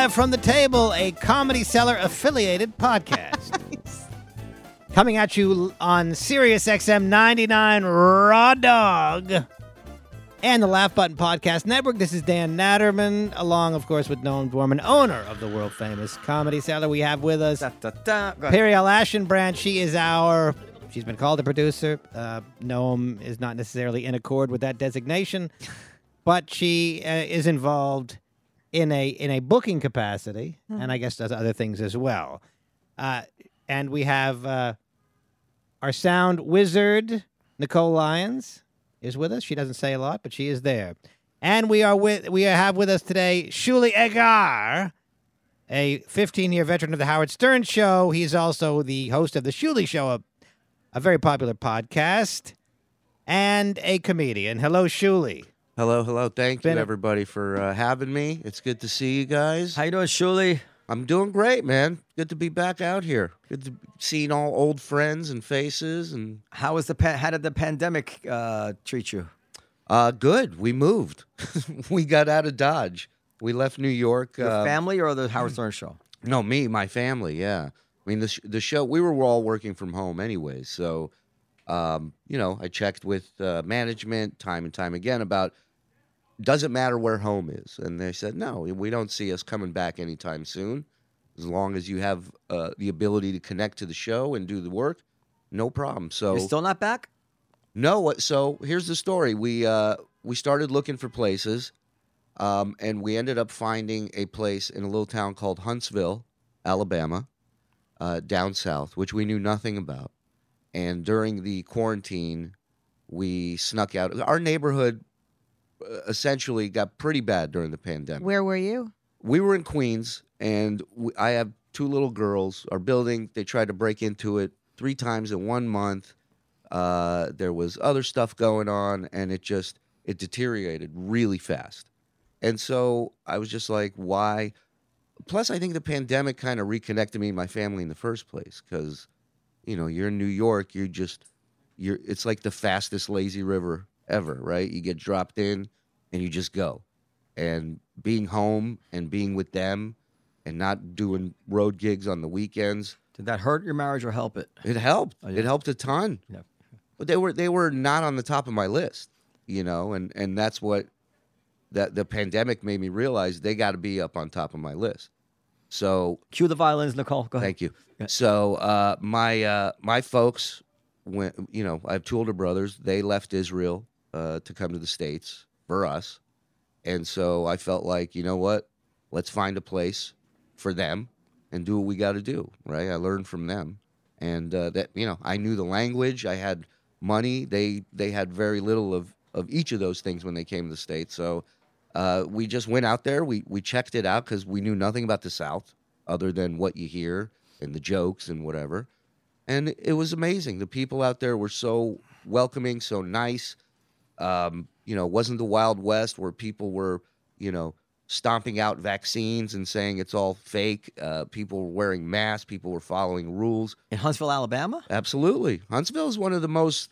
Live from the Table, a Comedy Cellar affiliated podcast. Coming at you on Sirius XM 99 Raw Dog and the Laugh Button Podcast Network. This is Dan Natterman, along, of course, with Noam Dworman, owner of the world famous Comedy Cellar. We have with us Da, da, da. Go ahead. Periel Ashenbrand. She is our, she's been called a producer. Uh, Noam is not necessarily in accord with that designation, but she uh, is involved in a in a booking capacity, and I guess does other things as well. Uh, and we have uh, our sound wizard Nicole Lyons is with us. She doesn't say a lot, but she is there. And we are with we have with us today Shuli Egar, a 15 year veteran of the Howard Stern Show. He's also the host of the Shuli Show, a, a very popular podcast, and a comedian. Hello, Shuli. Hello, hello. Thank you, everybody, for uh, having me. It's good to see you guys. How you doing, Shuli? I'm doing great, man. Good to be back out here. Good to seeing all old friends and faces, and How was the pa- how did the pandemic uh, treat you? uh, good. We moved. we got out of Dodge. We left New York. Your uh, family or the Howard Stern show? No, me, my family. Yeah. I mean, the sh- the show. We were all working from home anyway, so um, you know, I checked with uh, management time and time again about doesn't matter where home is, and they said no, we don't see us coming back anytime soon. As long as you have uh, the ability to connect to the show and do the work, no problem. So You're still not back? no. So here's the story. We uh, we started looking for places, um, and we ended up finding a place in a little town called Huntsville, Alabama, uh, down south, which we knew nothing about. And during the quarantine, we snuck out. Our neighborhood uh, essentially got pretty bad during the pandemic Where were you? we were in Queens, and we, I have two little girls. Our building, they tried to break into it three times in one month. Uh, there was other stuff going on, and it just it deteriorated really fast. And so I was just like, why? Plus, I think the pandemic kind of reconnected me and my family in the first place because, you know, you're in New York, you're just you're. It's like the fastest lazy river ever, right? You get dropped in, and you just go and being home and being with them and not doing road gigs on the weekends Did that hurt your marriage or help it? it helped Oh, yeah. it helped a ton Yeah. but they were they were not on the top of my list you know and and that's what that the pandemic made me realize they got to be up on top of my list so Cue the violins, Nicole. Go ahead. Thank you. Yeah. So uh, my uh, my folks went. You know, I have two older brothers. They left Israel uh, to come to the states for us, and so I felt like, you know what? Let's find a place for them and do what we got to do. Right? I learned from them, and uh, that you know, I knew the language. I had money. They they had very little of of each of those things when they came to the state. So. Uh, we just went out there. We we checked it out because we knew nothing about the South other than what you hear and the jokes and whatever. And it was amazing. The people out there were so welcoming, so nice. Um, you know, wasn't the Wild West where people were, you know, stomping out vaccines and saying it's all fake. Uh, people were wearing masks. People were following rules. In Huntsville, Alabama? Absolutely. Huntsville is one of the most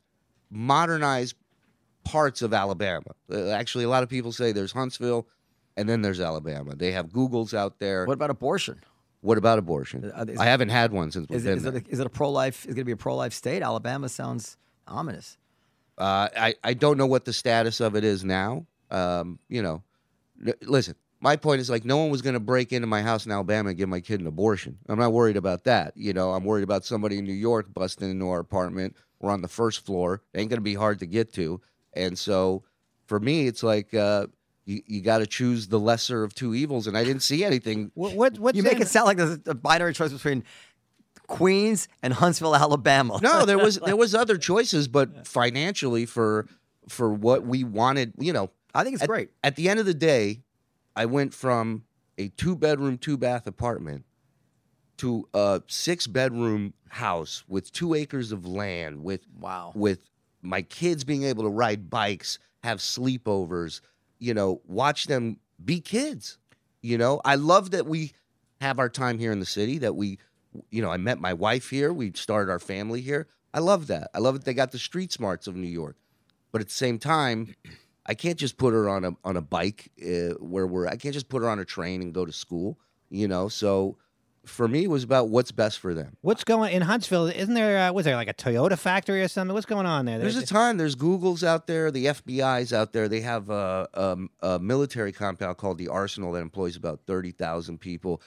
modernized parts of Alabama. Uh, actually, a lot of people say there's Huntsville and then there's Alabama. They have Googles out there. What about abortion? What about abortion? Uh, I haven't had one since Is it, been is, it there. a, is it a pro life? Is it going to be a pro life state? Alabama sounds ominous. Uh, I I don't know what the status of it is now. Um, you know, L- listen. My point is like no one was going to break into my house in Alabama and give my kid an abortion. I'm not worried about that. You know, I'm worried about somebody in New York busting into our apartment. We're on the first floor. It ain't going to be hard to get to. And so, for me, it's like uh, you you got to choose the lesser of two evils. And I didn't see anything. What, what, You make it sound like there's a binary choice between Queens and Huntsville, Alabama. No, there was there was other choices, but financially for for what we wanted, you know, I think it's at, great. At the end of the day, I went from a two bedroom, two bath apartment to a six bedroom house with two acres of land with Wow. with my kids being able to ride bikes, have sleepovers, you know, watch them be kids. You know, I love that we have our time here in the city, that we, you know, I met my wife here, we started our family here. I love that. I love that they got the street smarts of New York. But at the same time, I can't just put her on a on a bike uh, where we're. I can't just put her on a train and go to school. You know, so for me, was about what's best for them. What's going in Huntsville? Isn't there? Uh, was there like a Toyota factory or something? What's going on there? There's a ton. There's Google's out there. The FBI's out there. They have a, a, a military compound called the Arsenal that employs about thirty thousand people.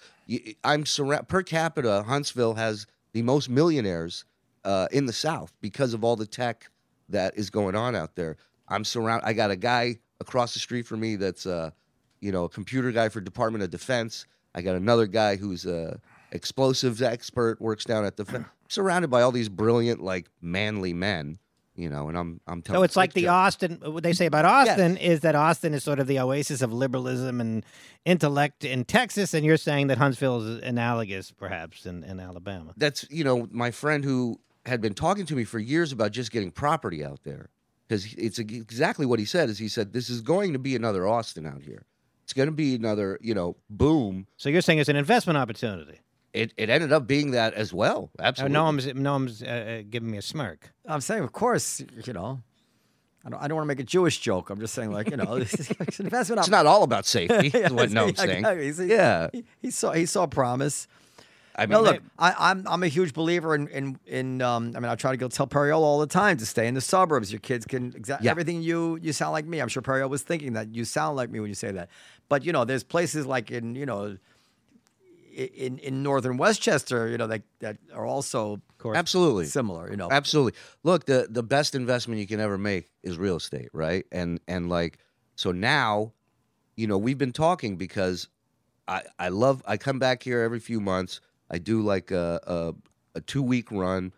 I'm surround per capita. Huntsville has the most millionaires uh, in the South because of all the tech that is going on out there. I'm surround. I got a guy across the street from me that's uh, you know a computer guy for Department of Defense. I got another guy who's a explosives expert, works down at the. Fe- surrounded by all these brilliant, like manly men, you know, and I'm I'm telling. So it's like the joke. Austin. What they say about Austin is that Austin is sort of the oasis of liberalism and intellect in Texas, and you're saying that Huntsville is analogous, perhaps, in, in Alabama. That's you know my friend who had been talking to me for years about just getting property out there because it's exactly what he said. Is he said this is going to be another Austin out here. It's going to be another you know boom. So you're saying it's an investment opportunity. It it ended up being that as well. Uh, Absolutely. Noam's Noam's uh, uh, giving me a smirk. I'm saying, of course, you know. I don't, I don't want to make a Jewish joke. I'm just saying, like, you know, it's an investment. Opportunity. It's not all about safety. is what no, Noam's saying. He, Yeah. he, he saw he saw promise. I mean, No, look, I, I'm I'm a huge believer in in in. Um, I mean, I try to go tell Periel all the time to stay in the suburbs. Your kids can exactly Yeah. everything you you sound like me. I'm sure Periel was thinking that you sound like me when you say that. But you know, there's places like in you know. In in northern Westchester, you know that that are also absolutely. similar. You know, Absolutely. Look, the the best investment you can ever make is real estate, right? And and like so now, you know, we've been talking because I I love I come back here every few months. I do like a a, a two week run,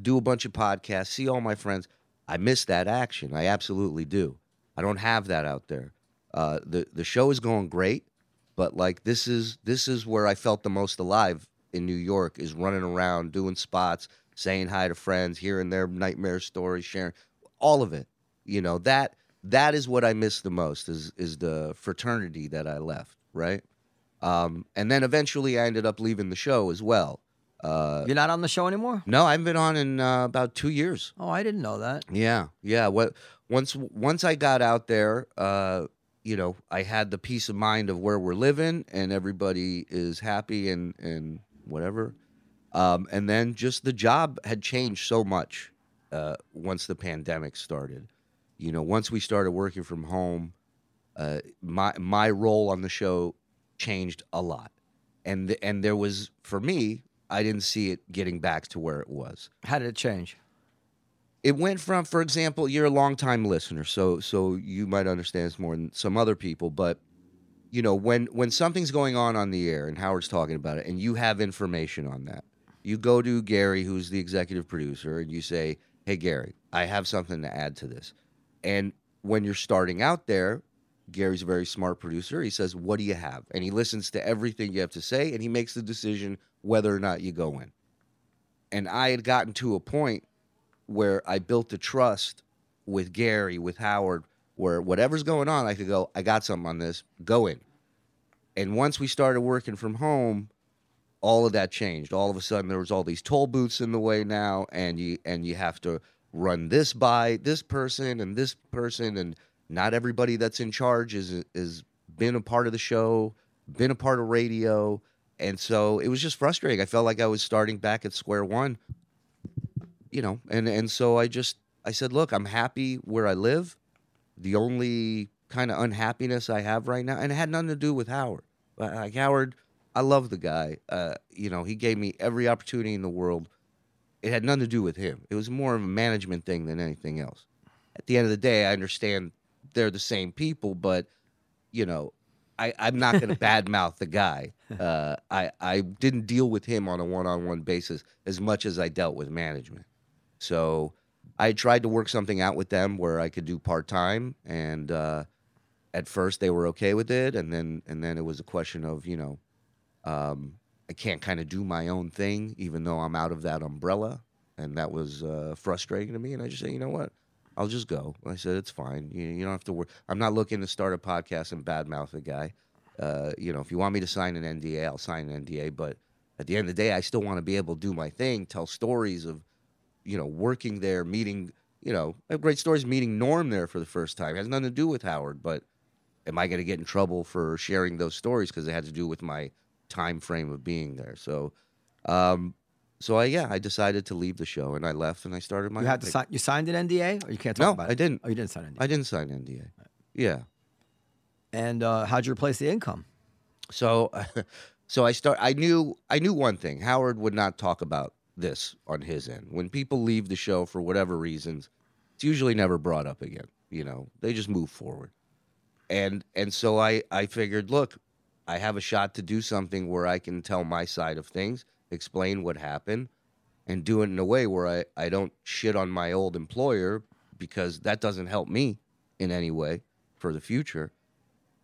do a bunch of podcasts, see all my friends. I miss that action. I absolutely do. I don't have that out there. Uh, the the show is going great, but like this is this is where I felt the most alive in New York is running around doing spots, saying hi to friends, hearing their nightmare stories, sharing all of it. You know that that is what I miss the most is is the fraternity that I left, right? Um, and then eventually I ended up leaving the show as well. Uh, you're not on the show anymore. no, I haven't been on in uh, about two years. Oh, I didn't know that. Yeah, yeah. What once once I got out there, uh, you know, I had the peace of mind of where we're living and everybody is happy and and whatever. Um, and then just the job had changed so much uh, once the pandemic started. You know, once we started working from home, uh, my my role on the show changed a lot, and and there was for me, I didn't see it getting back to where it was. How did it change? it went from for example you're a longtime listener so so you might understand this more than some other people but you know when when something's going on on the air and howard's talking about it and you have information on that you go to gary who's the executive producer and you say hey gary i have something to add to this. And when you're starting out there gary's a very smart producer he says what do you have and he listens to everything you have to say and he makes the decision whether or not you go in and i had gotten to a point where I built the trust with Gary, with Howard, where whatever's going on, I could go, I got something on this, go in. And once we started working from home, all of that changed. All of a sudden there was all these toll booths in the way now, and you and you have to run this by this person and this person, and not everybody that's in charge is is been a part of the show, been a part of radio. And so it was just frustrating. I felt like I was starting back at square one you know, and and so I just I said, look, I'm happy where I live. The only kind of unhappiness I have right now, and it had nothing to do with Howard. Like Howard, I love the guy. Uh, you know, he gave me every opportunity in the world. It had nothing to do with him. It was more of a management thing than anything else. At the end of the day, I understand they're the same people, but you know, I, I'm not going to badmouth the guy. Uh, I I didn't deal with him on a one-on-one basis as much as I dealt with management. So I tried to work something out with them where I could do part time, and uh, at first they were okay with it, and then and then it was a question of you know, um, I can't kind of do my own thing even though I'm out of that umbrella, and that was uh, frustrating to me. And I just said, you know what, I'll just go. I said it's fine. You, you don't have to worry. I'm not looking to start a podcast and badmouth a guy. Uh, you know, if you want me to sign an NDA, I'll sign an NDA. But at the end of the day, I still want to be able to do my thing, tell stories of, you know, working there, meeting you know, I have great stories meeting Norm there for the first time. It has nothing to do with Howard, but am I going to get in trouble for sharing those stories because it had to do with my time frame of being there? So, um, so I yeah, I decided to leave the show and I left and I started my. You had to sign. You signed an NDA, or you can't talk No, about it. I didn't. Oh, you didn't sign an NDA. I didn't sign an NDA. Yeah. and uh, how'd you replace the income? So, so I start. I knew. I knew one thing. Howard would not talk about this on his end. When people leave the show for whatever reasons, it's usually never brought up again. You know, they just move forward. And and so I I figured, look, I have a shot to do something where I can tell my side of things, explain what happened, and do it in a way where I I don't shit on my old employer because that doesn't help me in any way for the future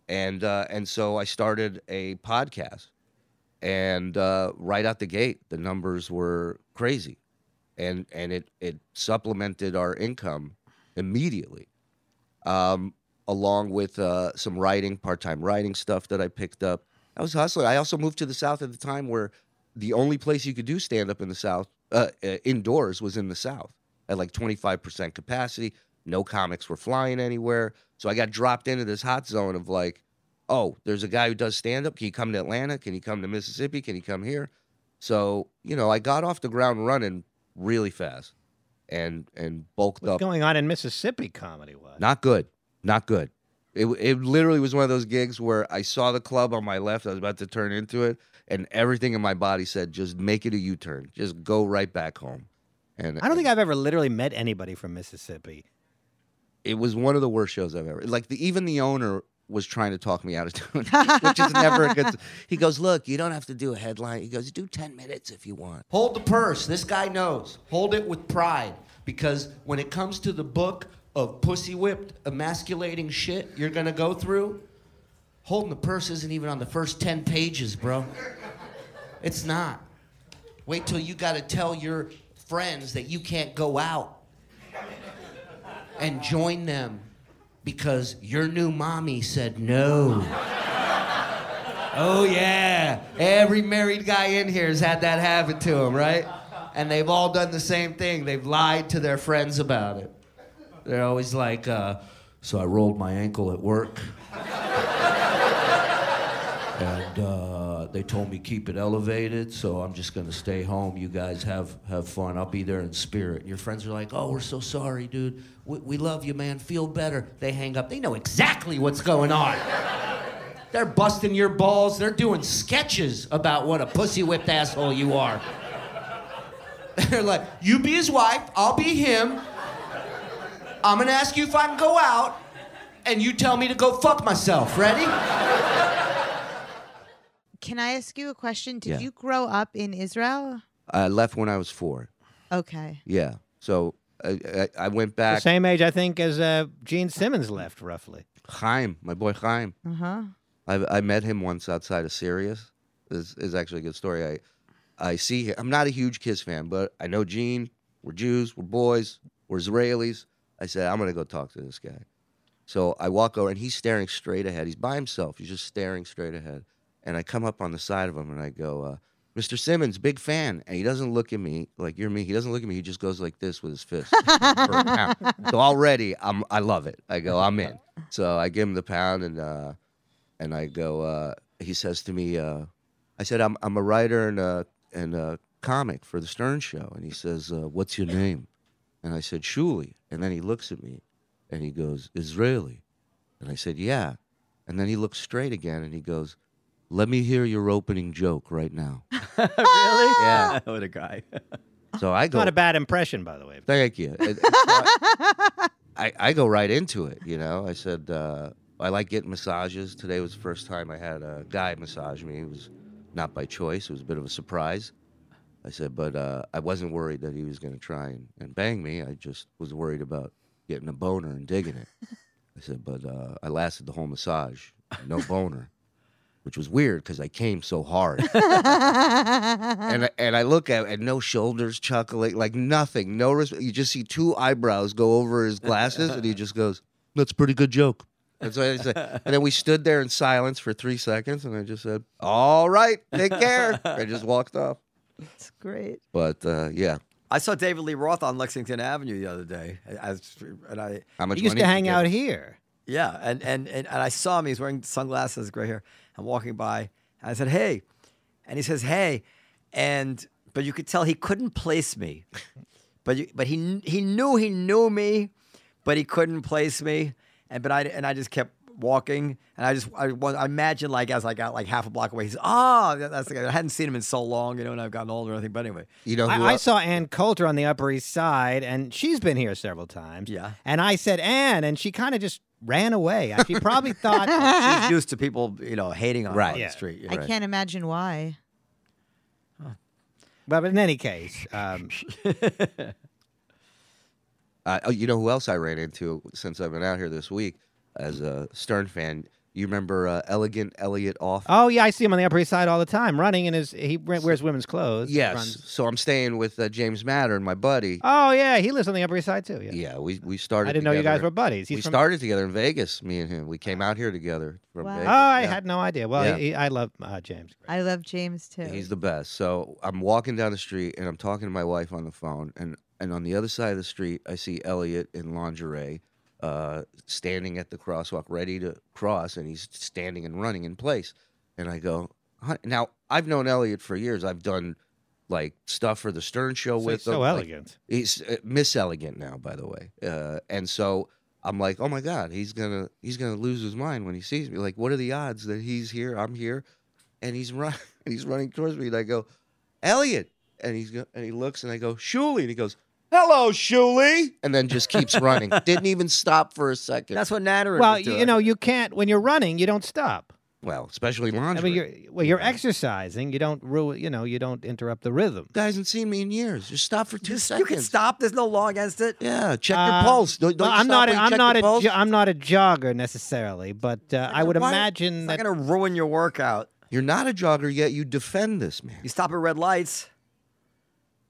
and uh, and so I started a podcast, and uh, right out the gate, the numbers were crazy, and and it it supplemented our income immediately, um, along with uh, some writing, part time writing stuff that I picked up. I was hustling. I also moved to the South at the time where the only place you could do stand up in the South uh, uh, indoors was in the South at like twenty five percent capacity. No comics were flying anywhere. So I got dropped into this hot zone of like, oh, there's a guy who does stand up. Can he come to Atlanta? Can he come to Mississippi? Can he come here? So, you know, I got off the ground running really fast and and bulked up. What's up. going on in Mississippi comedy was? Not good. Not good. It, it literally was one of those gigs where I saw the club on my left. I was about to turn into it, and everything in my body said, just make it a U turn. Just go right back home. And I don't think I've ever literally met anybody from Mississippi. it was one of the worst shows I've ever. Like the even the owner was trying to talk me out of doing it, which is never a good. He goes, "Look, you don't have to do a headline." He goes, "Do ten minutes if you want." Hold the purse. This guy knows. Hold it with pride. Because when it comes to the book of pussy whipped, emasculating shit you're gonna go through, holding the purse isn't even on the first 10 pages, bro. It's not. Wait till you gotta tell your friends that you can't go out and join them because your new mommy said no. Oh yeah, every married guy in here has had that happen to him, right? And they've all done the same thing. They've lied to their friends about it. They're always like, uh, "So I rolled my ankle at work, and uh, they told me keep it elevated. So I'm just gonna stay home. You guys have have fun. I'll be there in spirit." And your friends are like, "Oh, we're so sorry, dude. We, we love you, man. Feel better." They hang up. They know exactly what's going on. They're busting your balls. They're doing sketches about what a pussy whipped asshole you are. They're like, you be his wife, I'll be him. I'm gonna ask you if I can go out, and you tell me to go fuck myself. Ready? Can I ask you a question? Did Yeah. you grow up in Israel? I left when I was four. Okay. Yeah, so I, I, I went The back. same age, I think, as uh, Gene Simmons left, roughly. Chaim, my boy Chaim. Uh huh. I, I met him once outside of Sirius. This is actually a good story. I I see him. I'm not a huge Kiss fan, but I know Gene. We're Jews. We're boys. We're Israelis. I said I'm gonna go talk to this guy. So I walk over and he's staring straight ahead. He's by himself. He's just staring straight ahead. And I come up on the side of him and I go, uh, Mr. Simmons, big fan. And he doesn't look at me like you're me. He doesn't look at me. He just goes like this with his fist. for a pound. So already I'm I love it. I go, I'm in. So I give him the pound and uh, and I go, uh, he says to me, uh, I said, I'm, I'm a writer and a, and a comic for the Stern Show. And he says, uh, What's your name? And I said, Shuli. And then he looks at me and he goes, Israeli. And I said, Yeah. And then he looks straight again and he goes, Let me hear your opening joke right now. really? Yeah. what a guy. So I go, Not a bad impression, by the way. Thank you. It- it's not- I, I go right into it, you know. I said, uh, I like getting massages. Today was the first time I had a guy massage me. It was not by choice, it was a bit of a surprise. I said, but uh, I wasn't worried that he was going to try and, and bang me. I just was worried about getting a boner and digging it. I said, but uh, I lasted the whole massage, no boner, which was weird because I came so hard and I, and I look at and no shoulders chuckling, like nothing, no. Res- you just see two eyebrows go over his glasses, and he just goes, "That's a pretty good joke." And so I said, and then we stood there in silence for three seconds, and I just said, "All right, take care." I just walked off. That's great. But uh, yeah, I saw David Lee Roth on Lexington Avenue the other day, as and I How much He used money to hang out here. yeah, and and and, and I saw him. He's wearing sunglasses, gray hair. I'm walking by, and I said, "Hey," and he says, "Hey," and but you could tell he couldn't place me, but you, but he he knew he knew me, but he couldn't place me, and but I and I just kept walking, and I just I, wa- I imagine like as I got like half a block away, he's oh that's the guy. I hadn't seen him in so long, you know, and I've gotten older or anything. But anyway, You know who I, I saw Ann Coulter on the Upper East Side, and she's been here several times. Yeah. And I said, Ann, and she kind of just ran away. She probably thought, she's used to people, you know, hating on her Right. on Yeah. the street. you I know. can't imagine why. but in any case, um, Uh, oh, you know who else I ran into since I've been out here this week as a Stern fan? You remember uh, Elegant Elliot Offen? oh yeah, I see him on the Upper East Side all the time, running in his. He re- wears women's clothes. yes. runs- So I'm staying with uh, James Mattern and my buddy. Oh yeah, he lives on the Upper East Side too. Yeah. yeah, we we started. I didn't know you guys were buddies. He's we from- started together in Vegas. Me and him. We came out here together from Wow. Oh, I yeah. had no idea. Well, Yeah. he, I love uh, James. I love James too. He's the best. So I'm walking down the street and I'm talking to my wife on the phone, and and on the other side of the street, I see Elliot in lingerie, uh, standing at the crosswalk, ready to cross, and he's standing and running in place. And I go, now I've known Elliot for years. I've done like stuff for the Stern Show So, with so him. like- elegant. He's uh, Miss Elegant now, by the way. Uh, and so I'm like, oh my God, he's gonna he's gonna lose his mind when he sees me. Like, what are the odds that he's here? I'm here, and he's run and he's running towards me, and I go, Elliot, and he's go, and he looks, and I go, Shuli, and he goes, hello, Shuli, and then just keeps running. Didn't even stop for a second. That's what Natter. Well, would do. you know, you can't when you're running. You don't stop. well, especially I mean, you're well, you're exercising. You don't ruin. You know, you don't interrupt the rhythm. Guy hasn't seen me in years. Just stop for two Just- seconds. you can stop. There's no law against it. Yeah, check Uh, your pulse. Don't, don't well, I'm not. when you I'm not a. your jo- I'm not a jogger necessarily, but uh, I would Why- imagine it's that. not going to ruin your workout. You're not a jogger yet. You defend this man. You stop at red lights.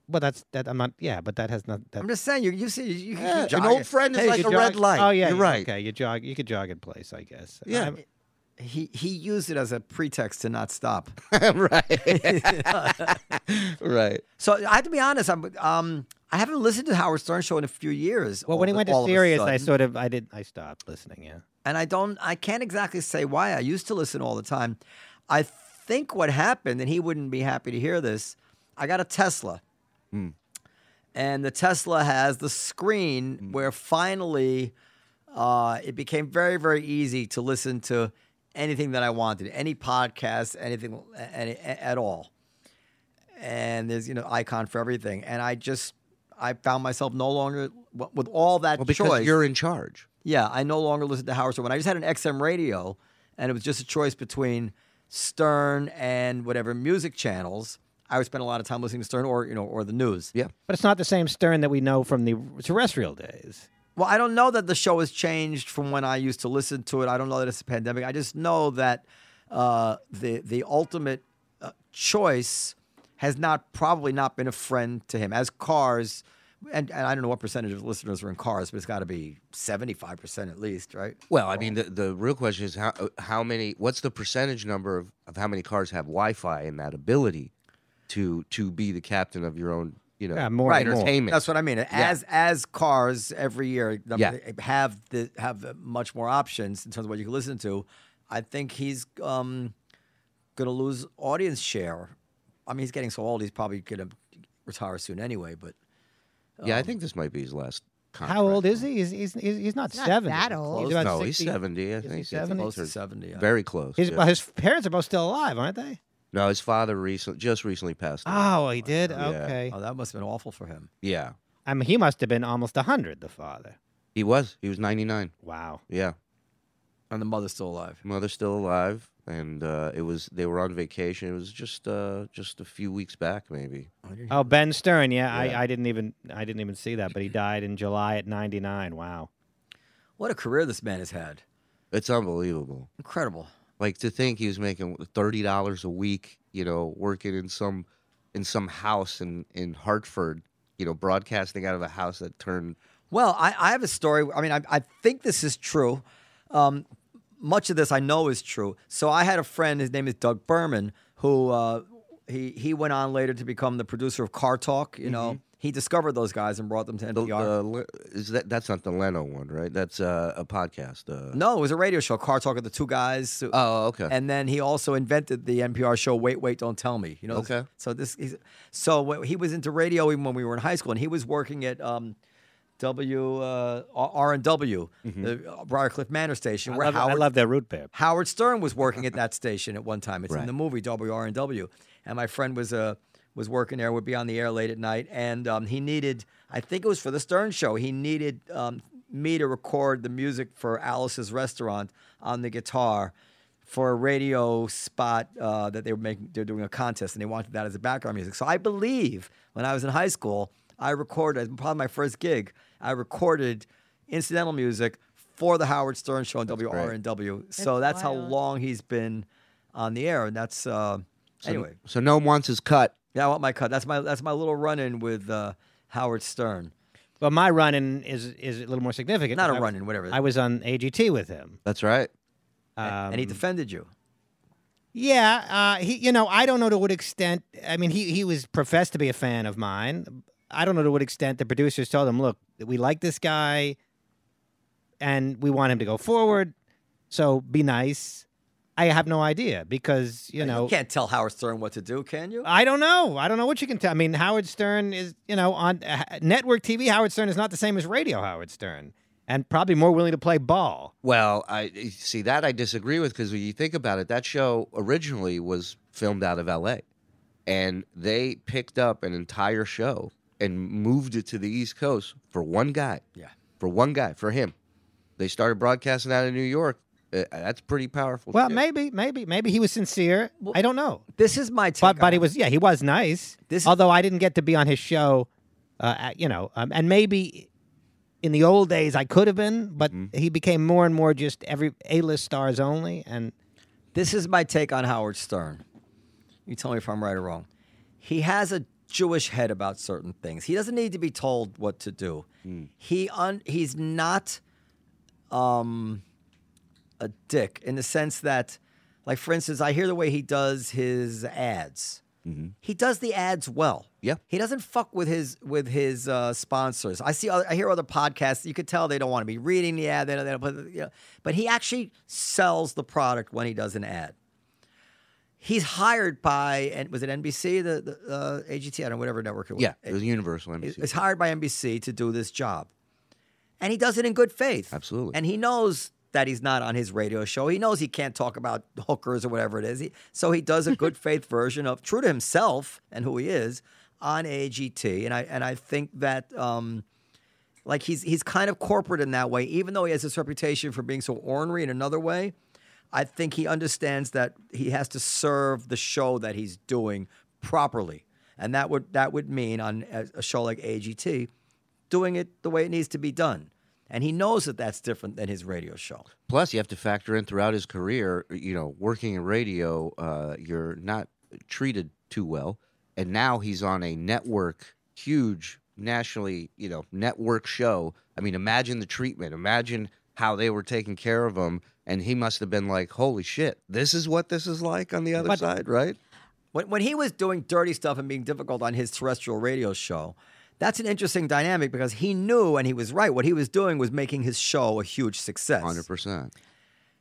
Well, that's that. I'm not. Yeah, but that has not. That, I'm just saying. You you see you, you Yeah, can an old friend is Hey, like you a red light. Oh yeah, You're yeah, right. Okay, you jog. You could jog in place, I guess. Yeah. I'm- He he used it as a pretext to not stop. right. right. So I have to be honest. I'm um I haven't listened to Howard Stern show in a few years. well, all when he went to all of Sirius, I sort of. I did. I stopped listening. Yeah. and I don't I can't exactly say why. I used to listen all the time. I think what happened, and he wouldn't be happy to hear this. I got a Tesla, and the Tesla has the screen where finally uh, it became very very easy to listen to anything that I wanted, any podcast, anything, any, at all. And there's you know icon for everything, and I just I found myself no longer with all that Well, because choice. you're in charge. Yeah, I no longer listen to Howard Stern. When I just had an XM radio, and it was just a choice between Stern and whatever music channels, I would spend a lot of time listening to Stern or you know or the news. Yeah. But it's not the same Stern that we know from the terrestrial days. Well, I don't know that the show has changed from when I used to listen to it. I don't know that it's a pandemic. I just know that uh, the the ultimate uh, choice has not probably not been a friend to him as cars. And, and I don't know what percentage of listeners are in cars, but it's got to be seventy five percent at least, right? Well, I mean, the, the real question is how how many? What's the percentage number of, of how many cars have Wi-Fi and that ability to to be the captain of your own, you know, Yeah, more right. and more. entertainment? That's what I mean. As as cars every year um, Yeah. have the have much more options in terms of what you can listen to, I think he's um, going to lose audience share. I mean, he's getting so old; he's probably going to retire soon anyway. But yeah, I think this might be his last. Contract. How old is he? He's he's, he's, he's not He's not seventy. that old. He's no, 60. he's seventy. I is he think 70? close to seventy. yeah. Very close. His, yeah. his parents are both still alive, aren't they? No, his father recently just recently passed. away. Oh, he did. Yeah. Okay. Oh, that must have been awful for him. Yeah, I mean, he must have been almost hundred. The father. he was. He was ninety nine. Wow. Yeah, And the mother's still alive. mother's still alive, and uh, it was they were on vacation. It was just uh, just a few weeks back, maybe. Oh, Ben Stern. Yeah, Yeah. I, I didn't even I didn't even see that, but he died in July at ninety nine. Wow. What a career this man has had! It's unbelievable. Incredible. Like to think he was making thirty dollars a week, you know, working in some in some house in in Hartford, you know, broadcasting out of a house that turned. Well, I, I have a story. I mean, I, I think this is true. Um, much of this I know is true. So I had a friend. His name is Doug Berman, who uh, he he went on later to become the producer of Car Talk. You know, He discovered those guys and brought them to The, NPR. the Le- is that that's not the Leno one, right? That's uh, a podcast. Uh, no, it was a radio show. Car Talk of the two guys. Oh, okay. And then he also invented the NPR show Wait Wait Don't Tell Me. You know. Okay. So this he's, so he was into radio even when we were in high school, and he was working at um, W uh, R and W, the uh, Briarcliff Manor station, I where love, I love their root beer. Howard Stern was working at that station at one time. It's in the movie WRNW, and W. And my friend was uh, was working there. Would be on the air late at night, and um, he needed. I think it was for the Stern show. He needed um, me to record the music for Alice's Restaurant on the guitar for a radio spot uh, that they were making. They're doing a contest, and they wanted that as a background music. So I believe when I was in high school, I recorded probably my first gig. I recorded incidental music for the Howard Stern show on WRNW. So That's that's how long he's been on the air, and that's uh, so, anyway. so no one wants his cut. Yeah, I want my cut. That's my that's my little run-in with uh, Howard Stern. Well, my run-in is is a little more significant. Not a I- run-in, whatever. I was on AGT with him. That's right. and he Um, defended you. Yeah, uh, he. You know, I don't know to what extent. I mean, he he was professed to be a fan of mine. I don't know to what extent the producers told him, "Look, we like this guy, and we want him to go forward. So be nice." I have no idea because you know you can't tell Howard Stern what to do, can you? I don't know. I don't know what you can tell. I mean, Howard Stern is, you know, on uh, network TV. Howard Stern is not the same as radio Howard Stern, and probably more willing to play ball. Well, I see that I disagree with because when you think about it, that show originally was filmed out of L.A. and they picked up an entire show and moved it to the East Coast for one guy. Yeah. for one guy, for him. They started broadcasting out of New York. Uh, that's pretty powerful. Well, maybe, maybe, maybe he was sincere. I don't know. This is my take. But but he was yeah he was nice. This is- Although I didn't get to be on his show, uh, at- you know, um, and maybe in the old days I could have been, but Mm-hmm. he became more and more just every A list stars only, and This is my take on Howard Stern. You tell me if I'm right or wrong. He has a Jewish head about certain things. He doesn't need to be told what to do. He un, he's not um, a dick in the sense that, like for instance, I hear the way he does his ads. He does the ads well. Yeah. He doesn't fuck with his with his uh, sponsors. I see. Other, I hear other podcasts. You could tell they don't want to be reading the ad. They don't, they don't put, you know, but he actually sells the product when he does an ad. He's hired by and was it NBC the, the uh, AGT I don't know whatever network it was. yeah, it was Universal NBC. Is hired by NBC to do this job. And he does it in good faith. Absolutely. And he knows that he's not on his radio show. He knows he can't talk about hookers or whatever it is. He, so he does a good faith version of true to himself and who he is on AGT. And I and I think that um, like he's he's kind of corporate in that way, even though he has this reputation for being so ornery in another way. I think he understands that he has to serve the show that he's doing properly, and that would that would mean on a, a show like AGT, doing it the way it needs to be done. And he knows that that's different than his radio show. Plus, you have to factor in throughout his career, you know, working in radio, uh, you're not treated too well. And now he's on a network, huge, nationally, you know, network show. I mean, imagine the treatment. Imagine how they were taking care of him. And he must have been like, holy shit, this is what this is like on the other But- side, right? When, when he was doing dirty stuff and being difficult on his terrestrial radio show, that's an interesting dynamic because he knew and he was right. What he was doing was making his show a huge success. 100%.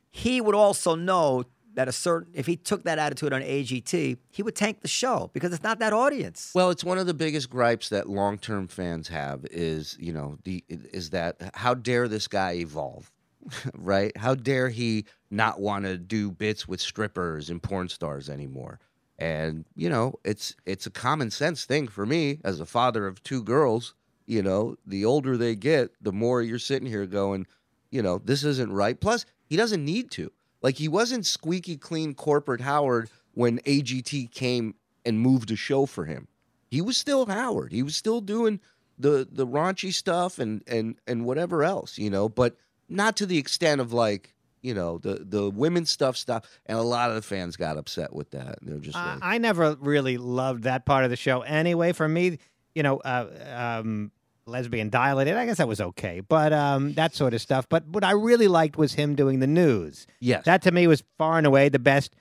he would also know that a certain if he took that attitude on AGT, he would tank the show because it's not that audience. Well, it's one of the biggest gripes that long-term fans have is, you know, the is that how dare this guy evolve, right? How dare he not want to do bits with strippers and porn stars anymore? And you know, it's it's a common sense thing for me as a father of two girls. You know, the older they get, the more you're sitting here going, you know, this isn't right. Plus, he doesn't need to. Like he wasn't squeaky clean corporate Howard when AGT came and moved a show for him. He was still Howard. He was still doing the the raunchy stuff and and and whatever else, you know, but not to the extent of like, you know, the the women's stuff stuff. And a lot of the fans got upset with that. They're just I, like, I never really loved that part of the show anyway. For me, you know, uh, um, lesbian dial-a-date, I guess that was okay, but um, that sort of stuff. But what I really liked was him doing the news. yes. That to me was far and away the best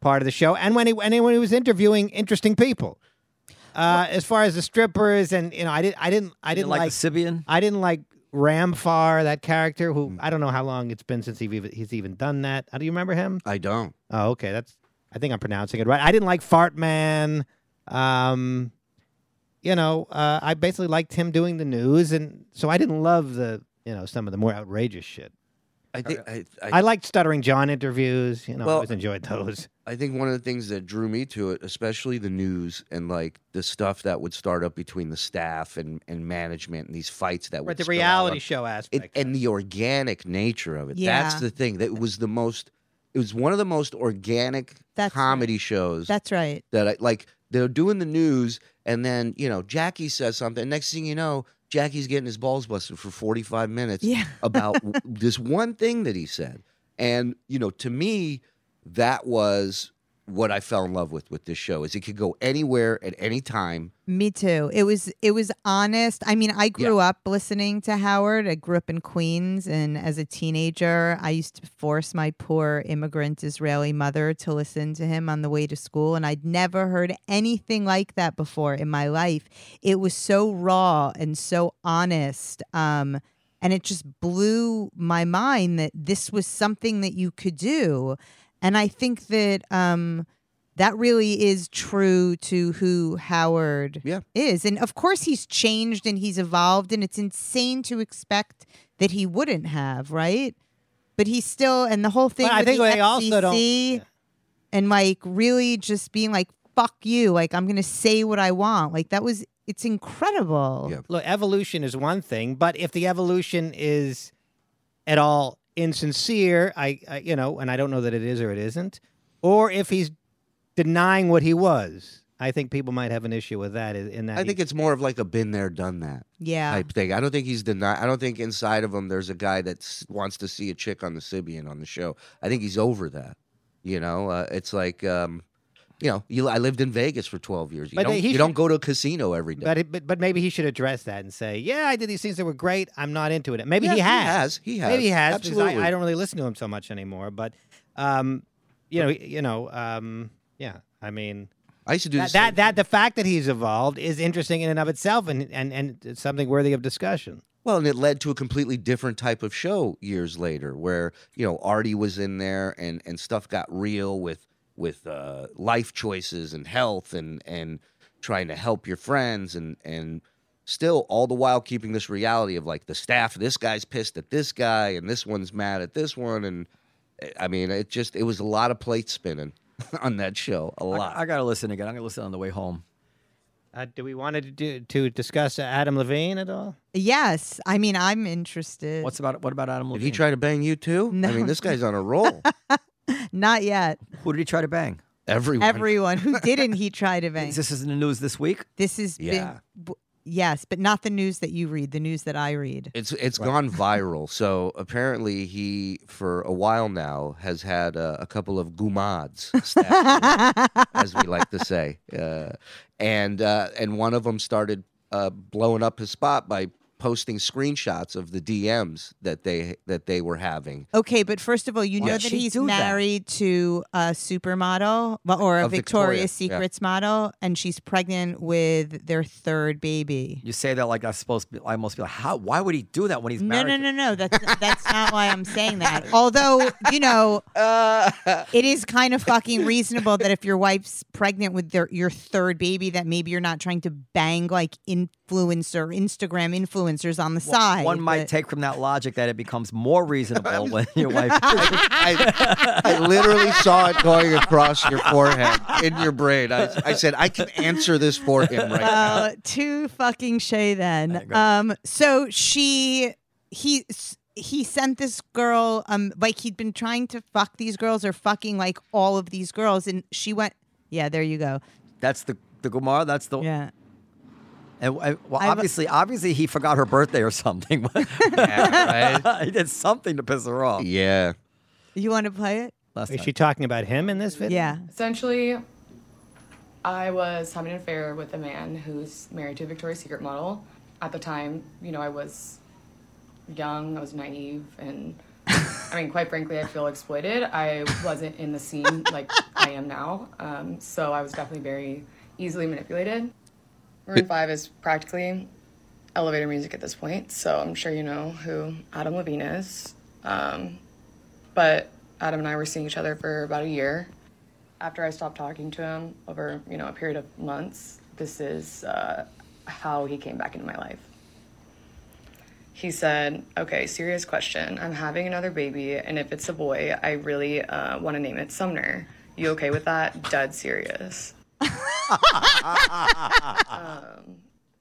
part of the show. And when he and when he was interviewing interesting people, Uh, as far as the strippers, and you know, I didn't, I didn't, I You didn't like, like, the Sybian? I didn't like Ramfar, that character. Who Hmm. I don't know how long it's been since he even, he's even done that. Uh, do you remember him? I don't. Oh, okay. That's. I think I'm pronouncing it right. I didn't like Fart Man. Um, you know, uh, I basically liked him doing the news, and so I didn't love the, you know, some of the more outrageous shit. I think I, I, I liked Stuttering John interviews. You know, I always enjoyed those. I think one of the things that drew me to it, especially the news and like the stuff that would start up between the staff and, and management and these fights that would the reality on- show it, aspect. and the organic nature of it. Yeah. That's the thing. That was the most. It was one of the most organic That's right. comedy shows That's right. that I like. They're doing the news, and then you know Jackie says something. Next thing you know, Jackie's getting his balls busted for forty five minutes Yeah. about this one thing that he said. And you know, to me, that was what I fell in love with with this show. Is it could go anywhere at any time. Me too. It was it was honest. I mean, I grew up listening to Howard. I grew up in Queens and as a teenager, I used to force my poor immigrant Israeli mother to listen to him on the way to school and I'd never heard anything like that before in my life. It was so raw and so honest. Um and it just blew my mind that this was something that you could do. And I think that um that really is true to who Howard Yeah. is. And of course, he's changed and he's evolved, and it's insane to expect that he wouldn't have, right? But he's still, and the whole thing But I think the they also don't- FCC and like really just being like, fuck you, like I'm going to say what I want. Like that was, it's incredible. Yeah. Look, evolution is one thing, but if the evolution is at all insincere, I, I you know, and I don't know that it is or it isn't, or if he's denying what he was, I think people might have an issue with that. In that, I think it's more of like a been there, done that Yeah. type thing. I don't think he's denied. I don't think inside of him there's a guy that wants to see a chick on the Sybian on the show. I think he's over that. You know, uh, it's like. Um, you know, you, I lived in Vegas for 12 years. You, But don't, you should- don't go to a casino every day. But, it, but but maybe he should address that and say, "Yeah, I did these things that were great. I'm not into it." Maybe Yeah, he he has. has. He has. Maybe he has. Absolutely. I, I don't really listen to him so much anymore. But, um, you know, you know, um, yeah. I mean, I used to do that, the that that the fact that he's evolved is interesting in and of itself, and and and it's something worthy of discussion. Well, and it led to a completely different type of show years later, where you know Artie was in there, and and stuff got real with with uh, life choices and health, and and trying to help your friends, and and still all the while keeping this reality of like the staff. This guy's pissed at this guy, and this one's mad at this one, and I mean, it just it was a lot of plate spinning on that show, a lot. I, I got to listen again. I'm going to listen on the way home. Uh, do we want to do to discuss uh, Adam Levine at all? Yes. I mean, I'm interested. What's about what about Adam Did Levine? he try to bang you too? I mean, this guy's on a roll. Not yet. Who did he try to bang? Everyone. Everyone who didn't he try to bang. This is in the news this week. This has Yeah. been b- yes, but not the news that you read, the news that I read. It's it's gone viral. So apparently he, for a while now, has had uh, a couple of gumads, stashed, as we like to say, uh, and uh, and one of them started uh, blowing up his spot by posting screenshots of the DMs that they that they were having. Okay, but first of all, you Why know that he's do that? married to a supermodel well, or a A Victoria, Victoria's yeah. Secrets model, and she's pregnant with their third baby. You say that like I'm supposed to be. I must be like, how? Why would he do that when he's No, married? no, to- no, no. That's that's not why I'm saying that. Although you know, it is kind of fucking reasonable that if your wife's pregnant with their your third baby, that maybe you're not trying to bang like influencer Instagram influencers on the side. One might but- take from that logic that it becomes more reasonable when your wife. I, I literally saw it going across your forehead in your brain. I, I said I can answer this for him right now. Uh, too fucking Shay then. Um, so she he he sent this girl um like he'd been trying to fuck these girls or fucking like all of these girls and she went yeah there you go That's the the Gumar. That's the. yeah And, and- well, I've- obviously, obviously, he forgot her birthday or something. Yeah, right? he did something to piss her off. Yeah. you want to play it Last Is time. she talking about him in this video? yeah Essentially, I was having an affair with a man who's married to a Victoria's Secret model. At the time, you know, I was young, I was naive, and I mean, quite frankly, I feel exploited. I wasn't in the scene like I am now, um, so I was definitely very easily manipulated. Maroon 5 is practically elevator music at this point, so I'm sure you know who Adam Levine is. Um, but Adam and I were seeing each other for about a year. After I stopped talking to him over, you know, a period of months, this is uh, how he came back into my life. He said, "Okay, serious question. I'm having another baby, and if it's a boy, I really uh, want to name it Sumner. You okay with that? Dead serious."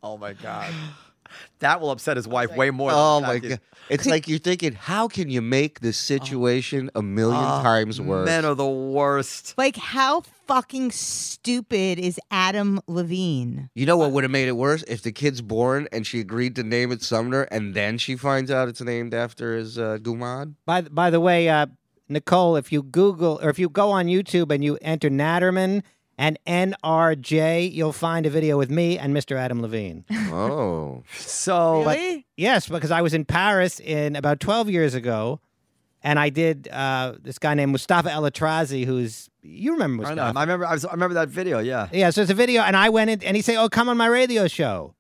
Oh my god. That will upset his wife way more. Oh than my that god! It's like you're thinking, how can you make this situation a million times worse? Men are the worst. Like, how fucking stupid is Adam Levine? you know what would have made it worse if the kid's born and she agreed to name it Sumner, and then she finds out it's named after his uh, gumad. By th- by the way, uh, Nicole, if you Google or if you go on YouTube and you enter Natterman and NRJ, you'll find a video with me and Mr. Adam Levine. Oh, So Really? yes, because I was in Paris in about 12 years ago, and I did uh, this guy named Mustafa Elatrazi, who's you remember I Mustafa? know. I remember. I, was, I remember that video. Yeah. Yeah, so it's a video, and I went in, and he said, "Oh, come on my radio show,"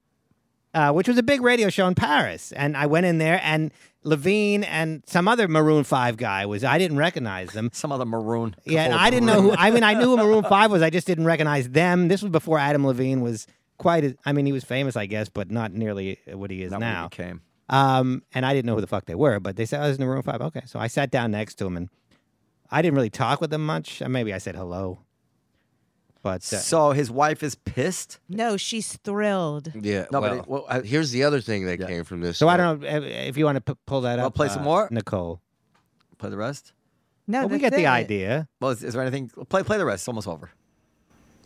uh, which was a big radio show in Paris. And I went in there, and Levine and some other Maroon Five guy was. I didn't recognize them. Some other maroon. Yeah, and I didn't know who. I mean, I knew who Maroon Five was. I just didn't recognize them. This was before Adam Levine was quite. As, I mean, he was famous, I guess, but not nearly what he is Not now. became. Um, and I didn't know who the fuck they were, but they said I was in Maroon Five. Okay, so I sat down next to him, and I didn't really talk with them much. Uh, Maybe I said hello, but uh, So his wife is pissed. No, she's thrilled. yeah. No, but it- well, I- here's the other thing that Yeah. came from this. So I uh, don't know if, if you want to p- pull that Wanna up. play some uh, more? Nicole. Play the rest. No, Well, we get the idea. Well, is, is there anything? Play play the rest. It's almost over.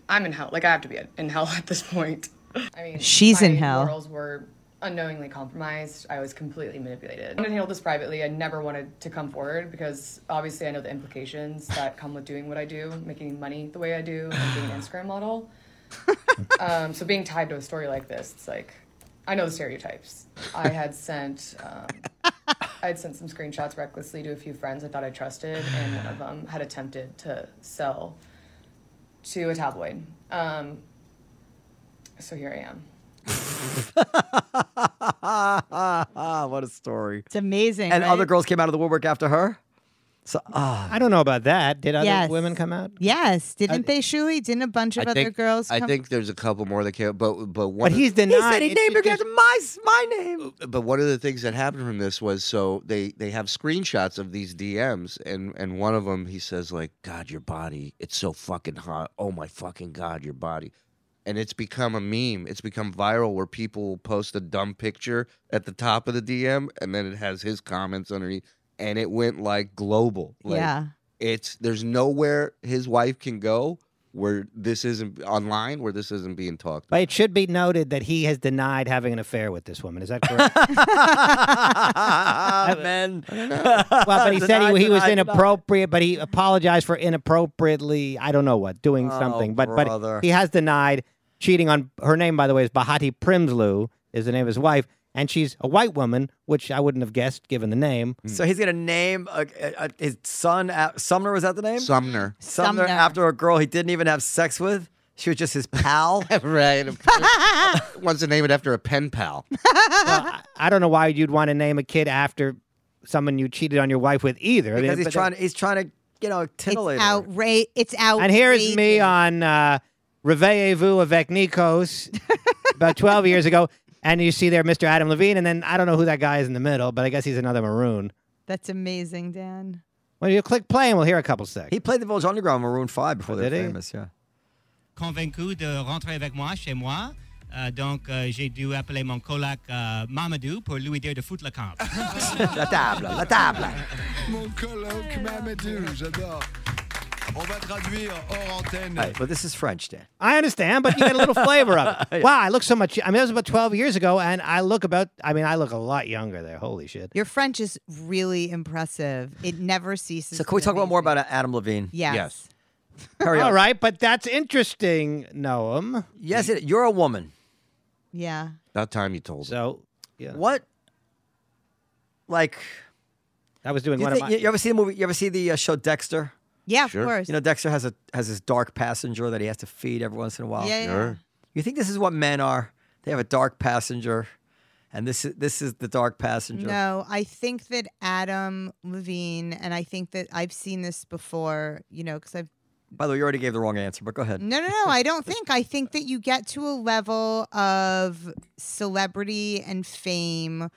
I'm in hell. Like I have to be in hell at this point. I mean, She's my in hell. Morals were unknowingly compromised. I was completely manipulated. I'm gonna handle this privately. I never wanted to come forward because obviously I know the implications that come with doing what I do, making money the way I do, and being an Instagram model. um, so being tied to a story like this, it's like I know the stereotypes. I had sent. Um, I had sent some screenshots recklessly to a few friends I thought I trusted, and one of them had attempted to sell to a tabloid. Um, so here I am. What a story. It's amazing. And right? other girls came out of the woodwork after her. So ah, I don't know about that. Did other Yes. women come out? Yes, didn't they, Shuli? Didn't a bunch of I other think, girls? I think there's a couple more that came, but but one. But of- he's he denied. said he it- named it her just- my my name. but one of the things that happened from this was so they they have screenshots of these DMs and and one of them he says like God your body it's so fucking hot oh my fucking God your body and it's become a meme it's become viral where people post a dumb picture at the top of the DM and then it has his comments underneath and it went like global like, yeah. it's there's nowhere his wife can go where this isn't online where this isn't being talked about. But it should be noted that he has denied having an affair with this woman. Is that correct? Men. well, but he said Denied, he, he was denied, denied. inappropriate, but he apologized for inappropriately, I don't know what, doing Oh, something. But brother. but he has denied cheating on her name, by the way, is Behati Prinsloo, is the name of his wife. And she's a white woman, which I wouldn't have guessed given the name. So he's gonna name uh, uh, his son uh, Sumner. Was that the name? Sumner Sumner, Sumner. after a girl he didn't even have sex with. She was just his pal. right wants to name it after a pen pal Well, I, I don't know why you'd want to name a kid after someone you cheated on your wife with either. I mean, because he's but- trying. He's trying to, you know, It's titillate. her. outrage. It's outrageous. And here's me on uh, Reveillez-vous avec Nikos about 12 years ago. And you see there Mr. Adam Levine. And then I don't know who that guy is in the middle, but I guess he's another maroon. That's amazing, Dan. Well, you click play and we'll hear a couple seconds. He played the Village Underground Maroon Five before Oh, they were did he? famous. Yeah. convaincu de rentrer avec moi chez moi. Euh, donc, euh, j'ai dû appeler mon coloc euh, Mamadou pour lui dire de foutre le camp. La table, la table. Mon coloc Mamadou, j'adore. On va traduire hors antenne. Hey, but this is French, Dan. I understand, but you get a little flavor of it. Wow, I look so much. I mean, that was about 12 years ago, and I look about, I mean, I look a lot younger there. Holy shit. Your French is really impressive. It never ceases. So can we talk about more about Adam Levine? Yes. Yes. Hurry up. All right, but that's interesting, Noam. Yes, it, you're a woman. Yeah. About time you told him. So, yeah. What? Like, I was doing you, one think, of my. you ever see the movie? You ever see the uh, show Dexter? Yeah, Sure. of course. You know, Dexter has a has this dark passenger that he has to feed every once in a while. yeah, yeah. Sure. You think this is what men are? They have a dark passenger, and this is this is the dark passenger. No, I think that Adam Levine, and I think that I've seen this before, you know, because I've By the way, you already gave the wrong answer, but go ahead. No, no, no. I don't think. I think that you get to a level of celebrity and fame.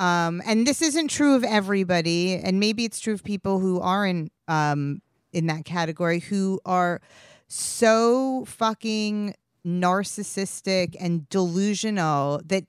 Um, and this isn't true of everybody, and maybe it's true of people who aren't um, in that category who are so fucking narcissistic and delusional that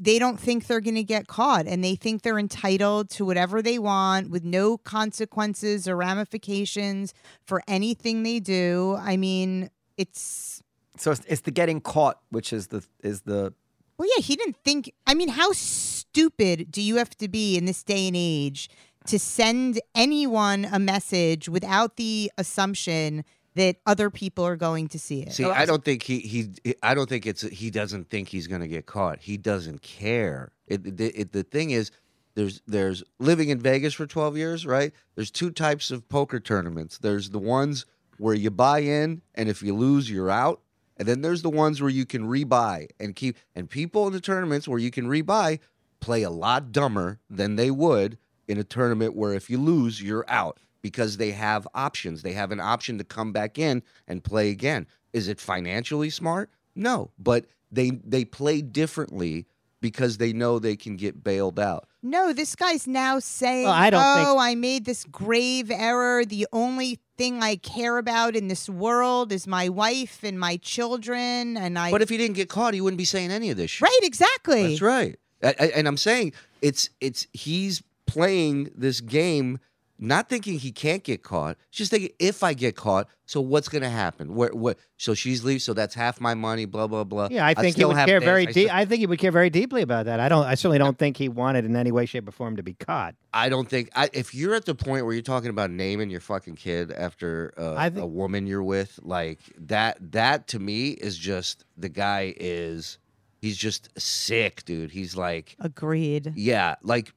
they don't think they're going to get caught and they think they're entitled to whatever they want with no consequences or ramifications for anything they do. I mean, it's So it's, it's the getting caught, which is the is the well, yeah, he didn't think. I mean, how stupid do you have to be in this day and age to send anyone a message without the assumption that other people are going to see it? See, oh, I don't think he he. I don't think it's. He doesn't think he's going to get caught. He doesn't care. It, it, it, the thing is, there's there's living in Vegas for 12 years, right? There's two types of poker tournaments. There's the ones where you buy in, and if you lose, you're out. And then there's the ones where you can rebuy and keep. And people in the tournaments where you can rebuy play a lot dumber than they would in a tournament where if you lose, you're out because they have options. They have an option to come back in and play again. Is it financially smart? No, but they they play differently because they know they can get bailed out. No, this guy's now saying, Well, I don't "Oh, think- I made this grave error. The only thing I care about in this world is my wife and my children." And I, But if he didn't get caught, he wouldn't be saying any of this shit. right, exactly. That's right. I, I- and I'm saying it's it's he's playing this game not thinking he can't get caught. Just thinking if I get caught, so what's going to happen? Where what? So she's leaving. So that's half my money. Blah blah blah. Yeah, I think he would care this, very deep. still- I think he would care very deeply about that. I don't. I certainly don't think he wanted in any way, shape, or form to be caught. I don't think I, if you're at the point where you're talking about naming your fucking kid after uh, think- a woman you're with, like that. That to me is just the guy is he's just sick, dude. He's like, Agreed. yeah, like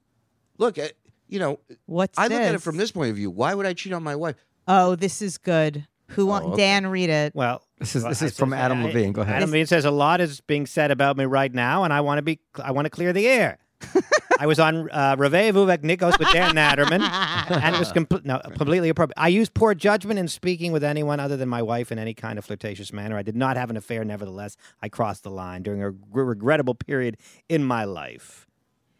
look at you know. What's I look at it from this point of view. Why would I cheat on my wife? Oh, this is good. Who want Oh, okay. Dan? Read it. Well, This is- this I is from says- Adam I- Levine. Go ahead. Adam Levine says a lot is being said about me right now, and I want to be. I want to clear the air. I was on uh, Reveille avec Nikos with Dan Natterman, and it was compl- no, completely appropriate. I used poor judgment in speaking with anyone other than my wife in any kind of flirtatious manner. I did not have an affair. Nevertheless, I crossed the line during a gr- regrettable period in my life.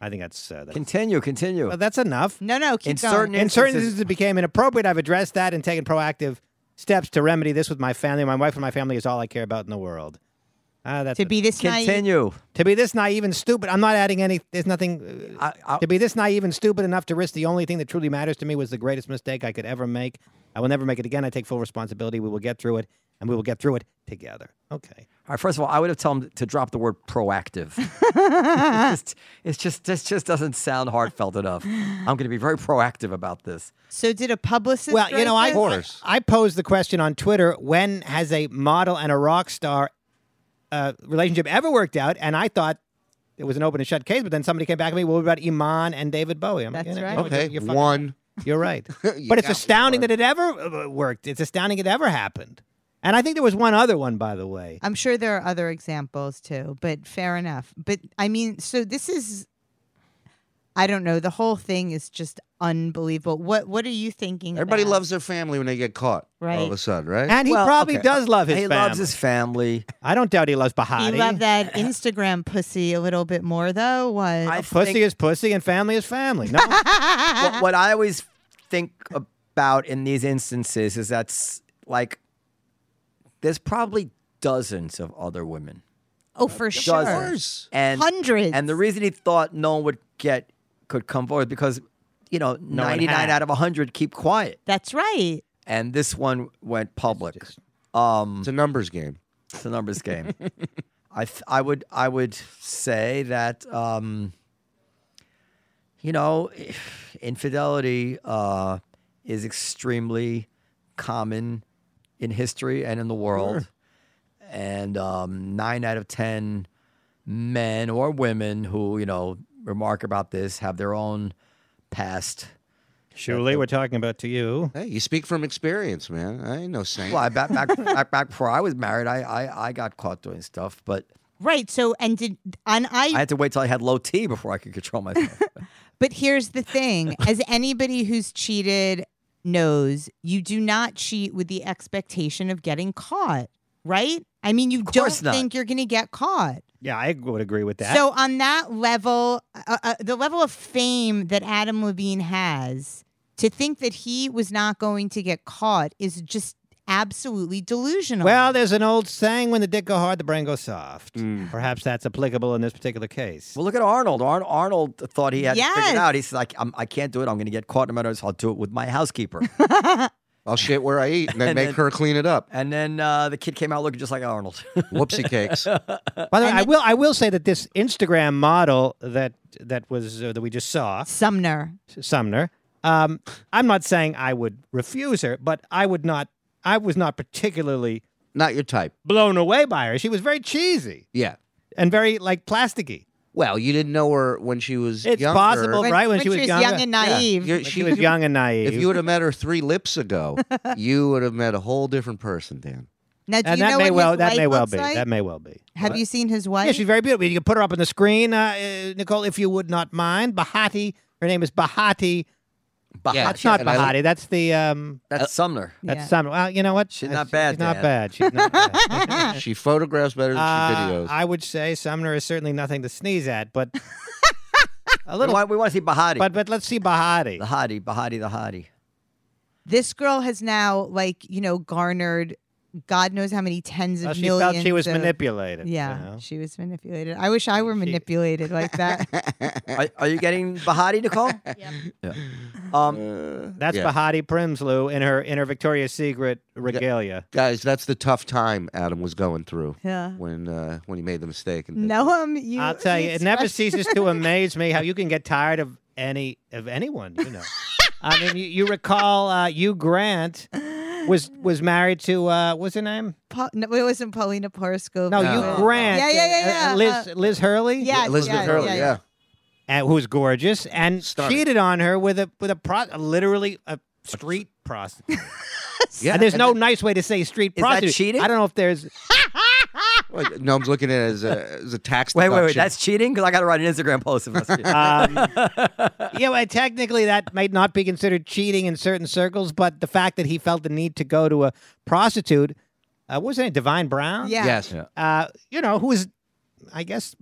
I think that's uh, that's, continue, continue. well, that's enough. No, no, keep In going. certain In certain instances- instances, it became inappropriate. I've addressed that and taken proactive steps to remedy this with my family. My wife and my family is all I care about in the world. Ah, that's to be this naive. continue. to be this naive and stupid. I'm not adding any. There's nothing. uh, I, I, to be this naive and stupid enough to risk the only thing that truly matters to me was the greatest mistake I could ever make. I will never make it again. I take full responsibility. We will get through it, and we will get through it together. Okay. all right, first of all, I would have told him to drop the word proactive. it's, just, it's just this just doesn't sound heartfelt enough. I'm going to be very proactive about this. So did a publicist? Well, you know, I, this? I posed the question on Twitter: When has a model and a rock star uh, relationship ever worked out? And I thought it was an open and shut case. But then somebody came back to me. Well, what about Iman and David Bowie? I'm That's you know, right. you know, Okay, you're fucking- one. You're right. You but it's astounding that it ever uh, worked. It's astounding it ever happened. And I think there was one other one, by the way. I'm sure there are other examples too, but fair enough. But I mean, so this is I don't know, the whole thing is just unbelievable. What what are you thinking? Everybody about? loves their family when they get caught. All of a sudden, right? And he Well, probably okay. does love his he family. loves his family. I don't doubt he loves Behati. He loved that Instagram pussy a little bit more though. What? I oh, Pussy think- is pussy and family is family. No, what, what I always think about in these instances is that's like there's probably dozens of other women. oh, for sure. Dozens. And Hundreds. And the reason he thought no one would get could come forward because you know one 99 had. out of 100 keep quiet That's right. and this one went public. Um it's a numbers game. it's a numbers game. I th- I would I would say that um, you know infidelity uh, is extremely common in history and in the world, and um, nine out of ten men or women who you know remark about this have their own past Shuli, we're talking about to you. Hey, you speak from experience, man. I ain't no saint. Well, I, back, back, back, back before I was married, I, I, I got caught doing stuff, but Right. So and did and I, I had to wait till I had low T before I could control myself. but here's the thing: as anybody who's cheated knows, you do not cheat with the expectation of getting caught. Right? I mean, you don't not. think you're going to get caught. Yeah, I would agree with that. So on that level, uh, uh, the level of fame that Adam Levine has, to think that he was not going to get caught is just absolutely delusional. well, there's an old saying: "When the dick go hard, the brain goes soft." Perhaps that's applicable in this particular case. well, look at Arnold. Ar- Arnold thought he had it Yes. figured out. He said, like, I'm, I can't do it. I'm going to get caught no matter what. I'll do it with my housekeeper. I'll shit where I eat and then And make then- her clean it up. and then uh, the kid came out looking just like Arnold. Whoopsie cakes. By the way, I will I will say that this Instagram model that that was uh, that we just saw, Sumner. Sumner. Um, I'm not saying I would refuse her, but I would not. I was not particularly Not your type. blown away by her. She was very cheesy Yeah. and very like plasticky. Well, you didn't know her when she was It's younger. possible, When, right? When, when she was young and naive. You're- When she was young and naive. If you would have met her three lips ago, you would have met a whole different person, Dan. Now, do and you that know may what well his that wife may well looks be. like? That may well be. Have you seen his wife? Yeah, she's very beautiful. You can put her up on the screen, uh, uh, Nicole, if you would not mind. Behati. Her name is Behati. Yeah, That's not and I- Behati. That's the um. That's Sumner. That's Yeah. some. Well, you know what? She's Uh, not bad, She's not bad. She's not bad. She photographs better than Uh, she videos. I would say Sumner is certainly nothing to sneeze at, but a We little. want, we want to see Behati. But but let's see Behati. the hottie, Behati, the hottie. this girl has now, like, you know, garnered God knows how many tens of Well, she millions. felt she was of- manipulated. you Yeah, know? she was manipulated. I wish I were manipulated like that. Are, are you getting Behati, Nicole? Yeah. Um, That's Yeah. Behati Prinsloo in her in her Victoria's Secret regalia. Guys, that's the tough time Adam was going through Yeah. when uh, when he made the mistake. And Noam, you. I'll tell you, it never ceases to amaze me how you can get tired of any of anyone. You know, I mean, you, you recall uh, Hugh Grant was was married to uh, what's her name? Pa- no, it wasn't Paulina Porsko. No, but- Hugh No. Grant. Yeah, yeah, yeah, uh, yeah. Liz Uh, Liz Hurley. Yeah, Elizabeth yeah, Hurley, yeah, yeah. yeah. uh, who's gorgeous and Stunning. cheated on her with a with a pro- literally a street prostitute. Yeah, and there's and no then- nice way to say street Is that prostitute. cheating? I don't know if there's. Well, no, I'm looking at it as a, as a tax. wait, wait, wait. deduction. That's cheating? Because I got to write an Instagram post. If that's Um, yeah, well, technically that might not be considered cheating in certain circles, but the fact that he felt the need to go to a prostitute, uh, what was her name? Divine Brown. Yeah. yes. Uh, you know, who was, I guess,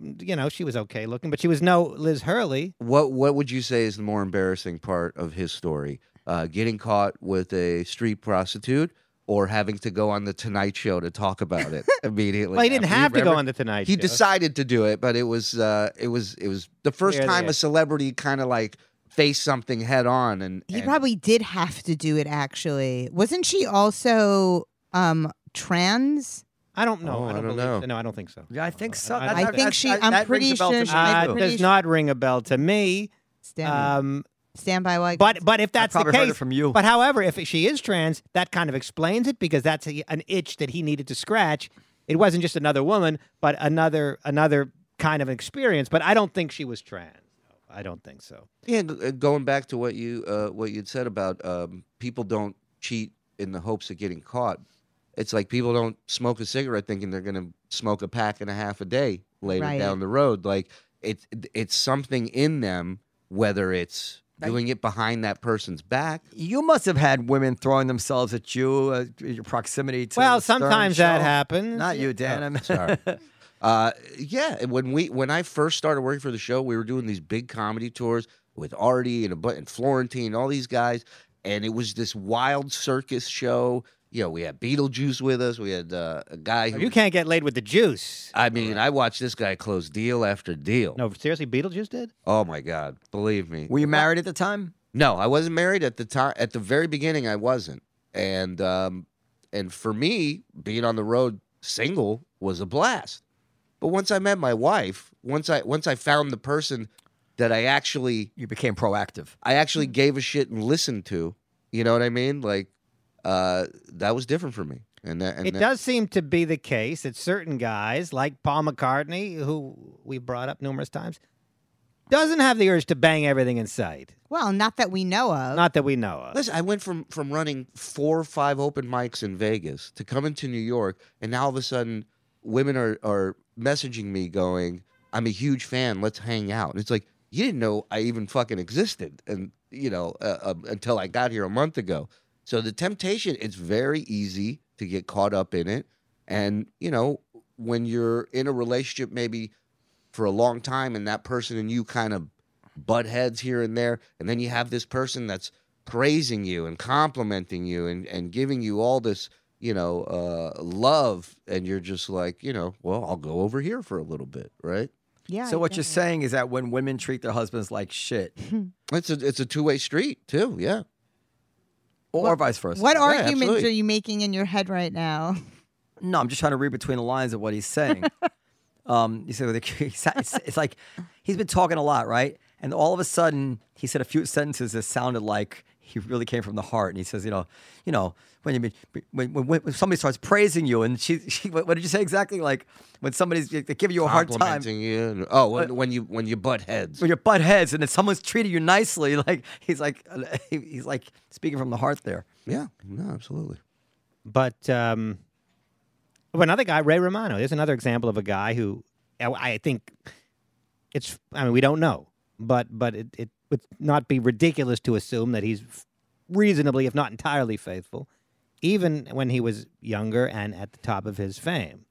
you know, she was okay looking, but she was no Liz Hurley. What What would you say is the more embarrassing part of his story? Uh, getting caught with a street prostitute, or having to go on the Tonight Show to talk about it immediately? Well, he didn't after? have to go on the Tonight show. He Show. decided to do it, but it was uh, it was it was the first Clearly time it- a celebrity kind of like faced something head on, and He and- probably did have to do it. Actually, wasn't she also um trans? I don't know. Oh, I I don't, don't believe- know. No, I don't think so. yeah, I think so. I- That- I think that- she- that- I'm pretty sure to she- Uh, pretty does sure- not ring a bell to me. Stand, Um, stand by like. But but if that's the probably heard case, it from you. But however, if she is trans, that kind of explains it because that's a, an itch that he needed to scratch. It wasn't just another woman, but another another kind of experience. But I don't think she was trans. I don't think so. Yeah, and, uh, going back to what you uh, what you'd said about um, people don't cheat in the hopes of getting caught. It's like people don't smoke a cigarette thinking they're going to smoke a pack and a half a day later Right. down the road. Like it's it's something in them, whether it's doing it behind that person's back. You must have had women throwing themselves at you, uh, your proximity to. well, the Stern sometimes that happens. Not you, Dan. I'm sorry. Uh, yeah, when we when I first started working for the show, we were doing these big comedy tours with Artie and a bu- and Florentine, all these guys, and it was this wild circus show. You know, we had Beetlejuice with us. We had uh, a guy who You can't get laid with the juice. I mean, I watched this guy close deal after deal. No, seriously, Beetlejuice did. Oh my God, believe me. Were you married at the time? No, I wasn't married at the time. At the very beginning, I wasn't, and um, and for me, being on the road single was a blast. But once I met my wife, once I once I found the person that I actually You became proactive. I actually gave a shit and listened to, you know what I mean? Like, uh, that was different for me. And that, and It that- does seem to be the case that certain guys, like Paul McCartney, who we brought up numerous times, doesn't have the urge to bang everything in sight. Well, not that we know of. Not that we know of. Listen, I went from from running four or five open mics in Vegas to coming to New York, and now all of a sudden, women are are messaging me going, "I'm a huge fan. Let's hang out." And it's like you didn't know I even fucking existed, and you know, uh, uh, until I got here a month ago. So the temptation, it's very easy to get caught up in it, and you know, when you're in a relationship, maybe for a long time, and that person and you kind of butt heads here and there, and then you have this person that's praising you and complimenting you and, and giving you all this, you know, uh, love, and you're just like, you know, well, I'll go over here for a little bit, right? yeah. So what get you're saying is that when women treat their husbands like shit, It's a it's a two way street too, yeah. Or vice versa. What Yeah, arguments absolutely. are you making in your head right now? No, I'm just trying to read between the lines of what he's saying. um, you say it's, it's like he's been talking a lot, right? And all of a sudden, he said a few sentences that sounded like he really came from the heart. And he says, you know, you know, when you when when, when somebody starts praising you, and she, she what what did you say exactly? Like when somebody's they give you a hard time. Complimenting you. oh, when, when you when you butt heads. When you butt heads, and then someone's treating you nicely, like he's like he's like speaking from the heart there. Yeah, no, absolutely. But um, well, another guy, Ray Romano. There's another example of a guy who I- I think it's. I mean, we don't know, but but it, it would not be ridiculous to assume that he's reasonably, if not entirely, faithful, even when he was younger and at the top of his fame.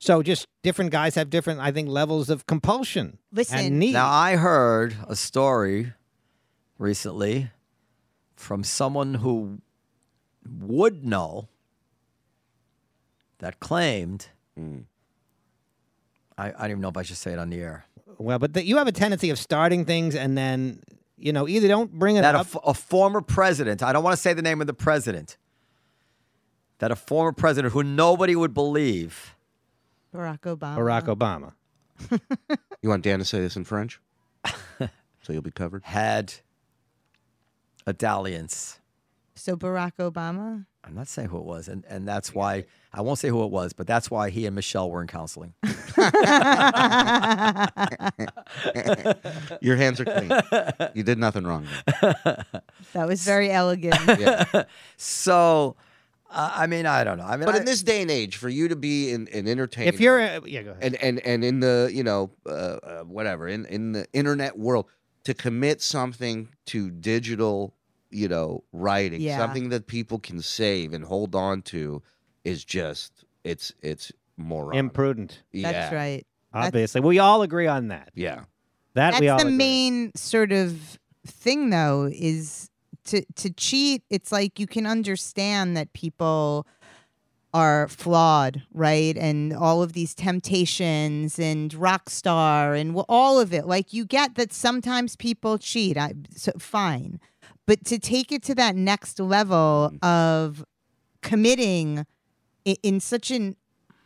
So, just different guys have different, I think, levels of compulsion Listen. and need. Now I heard a story recently from someone who would know that claimed. Mm. I, I don't even know if I should say it on the air. well, but the, you have a tendency of starting things and then you know either don't bring it up. That a, up. f- a former president, I don't want to say the name of the president, that a former president who nobody would believe. Barack Obama. Barack Obama. You want Dan to say this in French? so you'll be covered. had a dalliance. So Barack Obama. I'm not saying who it was, and, and that's why I won't say who it was, but that's why he and Michelle were in counseling. Your hands are clean. you did nothing wrong. That was very elegant. Yeah. So, uh, I mean, I don't know. I mean, but I- in this day and age, for you to be in, in entertainment, If you're, a, yeah, go ahead. and and and in the you know uh, uh, whatever in in the internet world to commit something to digital you know writing Yeah. something that people can save and hold on to is just it's it's moron imprudent. yeah That's right. That's- Obviously, we all agree on that. yeah That we all That's the agree. main sort of thing, though, is to to cheat. It's like you can understand that people are flawed, right? And all of these temptations and rock star and all of it. Like you get that sometimes people cheat. I so fine, but to take it to that next level of committing i- in such an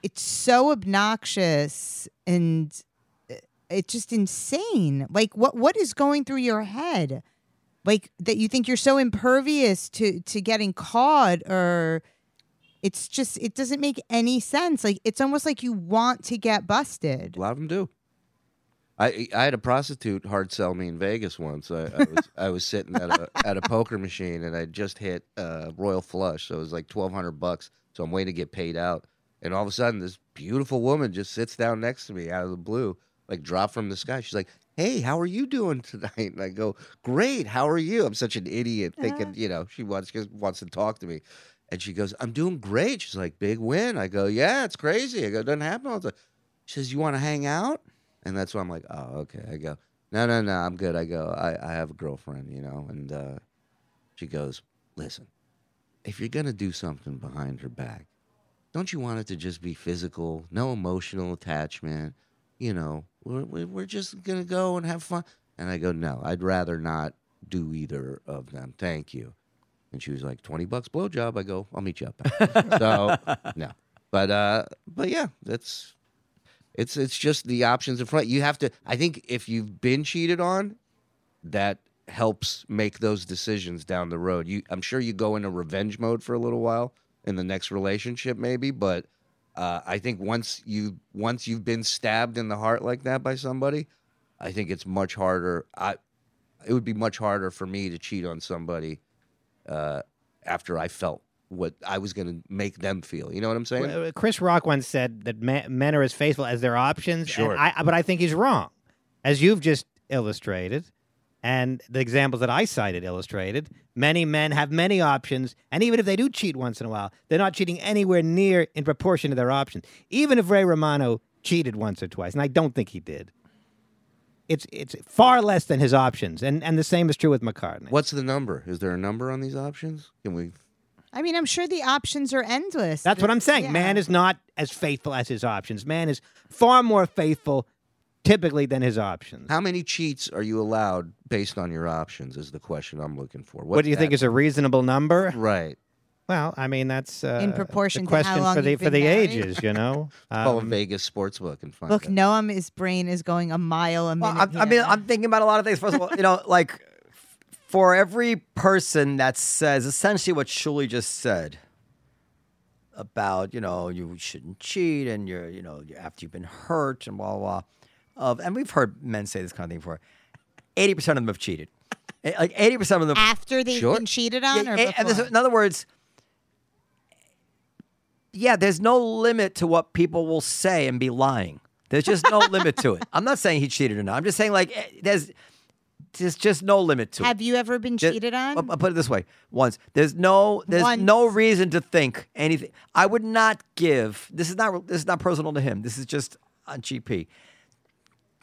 it's so obnoxious and uh, it's just insane. Like what what is going through your head? Like that you think you're so impervious to to getting caught or it's just it doesn't make any sense. Like it's almost like you want to get busted. a lot of them do I, I had a prostitute hard sell me in Vegas once. I, I was I was sitting at a at a poker machine and I just hit uh, royal flush, so it was like twelve hundred bucks. So I'm waiting to get paid out, and all of a sudden this beautiful woman just sits down next to me out of the blue, like drop from the sky. She's like, "Hey, how are you doing tonight?" And I go, "Great, how are you?" I'm such an idiot, thinking you know she wants just wants to talk to me, and she goes, "I'm doing great." She's like, "Big win." I go, "Yeah, it's crazy." I go, "Doesn't happen all the time." She says, "You want to hang out?" And that's why I'm like, oh, okay. I go, no, no, no, I'm good. I go, I, I have a girlfriend, you know. And uh, she goes, listen, if you're going to do something behind her back, don't you want it to just be physical, no emotional attachment? You know, we're, we're just going to go and have fun. And I go, no, I'd rather not do either of them. Thank you. And she was like, 20 bucks blowjob. I go, I'll meet you up. there." so, no. But, uh, but yeah, that's it's it's just the options in front. You have to. I think if you've been cheated on, that helps make those decisions down the road. You, I'm sure you go into revenge mode for a little while in the next relationship, maybe. But uh, I think once you once you've been stabbed in the heart like that by somebody, I think it's much harder. I it would be much harder for me to cheat on somebody uh, after I felt what I was going to make them feel. You know what I'm saying? Chris Rock once said that men are as faithful as their options. and Sure. I, but I think he's wrong, as you've just illustrated, and the examples that I cited illustrated. Many men have many options, and even if they do cheat once in a while, they're not cheating anywhere near in proportion to their options. Even if Ray Romano cheated once or twice, and I don't think he did. It's it's far less than his options, and and the same is true with McCartney. What's the number? Is there a number on these options? Can we? I mean, I'm sure the options are endless. That's what I'm saying. Yeah. Man is not as faithful as his options. Man is far more faithful, typically, than his options. How many cheats are you allowed based on your options? Is the question I'm looking for. what do you think is a reasonable number? right? Well, I mean that's uh, In proportion the to how question long for the for the married? ages. You know, Call a Um, Vegas sportsbook and find Look, out. Noam, his brain is going a mile a Well, minute. I, I mean. I'm thinking about a lot of things. First of all, you know, like for every person that says essentially what Shuli just said about, you know, you shouldn't cheat and you're, you know, after you've been hurt and blah, blah, blah. Of, and we've heard men say this kind of thing before. 80% of them have cheated. Eh, Like 80% of them. after they've Sure. been cheated on, Yeah, or eh, before? in other words, yeah, there's no limit to what people will say and be lying. There's just no limit to it. I'm not saying he cheated or not. I'm just saying like eh, there's there's just no limit to it. Have you ever been cheated on? I'll, I'll put it this way: once there's no there's Once. no reason to think anything. I would not give. This is not this is not personal to him. This is just on GP.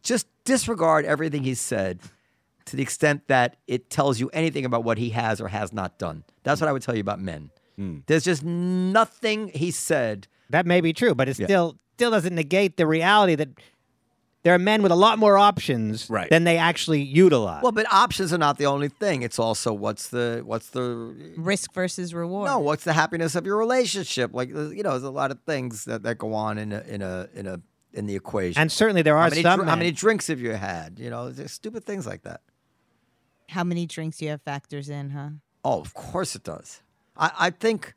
Just disregard everything he said to the extent that it tells you anything about what he has or has not done. That's what I would tell you about men. Hmm. There's just nothing he said. that may be true, but it still still doesn't negate the reality that there are men with a lot more options Right. than they actually utilize. Well, but options are not the only thing. It's also what's the what's the Risk versus reward. No, what's the happiness of your relationship? Like you know, there's a lot of things that, that go on in a in a in a in the equation. and certainly there are how many, some dr- how many drinks have you had? You know, there's stupid things like that. How many drinks you have factors in, huh? Oh, of course it does. I, I think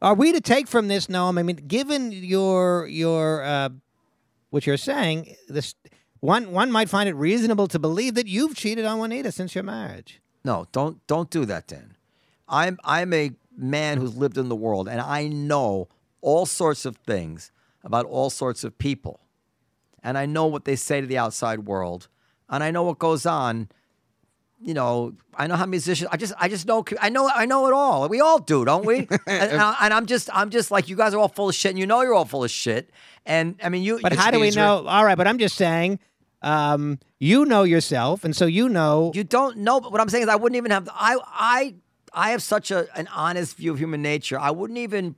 Are we to take from this, Noam? I mean, given your your uh, what you're saying, this one one might find it reasonable to believe that you've cheated on Juanita since your marriage. no, don't don't do that, Dan. I'm I'm a man who's lived in the world, and I know all sorts of things about all sorts of people, and I know what they say to the outside world, and I know what goes on. You know, I know how musicians. I just, I just know. I know, I know it all. We all do, don't we? and, and, I, and I'm just, I'm just like you guys are all full of shit, and you know you're all full of shit. And I mean, you. But you- how do we know? All right, but I'm just saying, um, you know yourself, and so you know. You don't know, but what I'm saying is, I wouldn't even have. I I I have such a an honest view of human nature. I wouldn't even.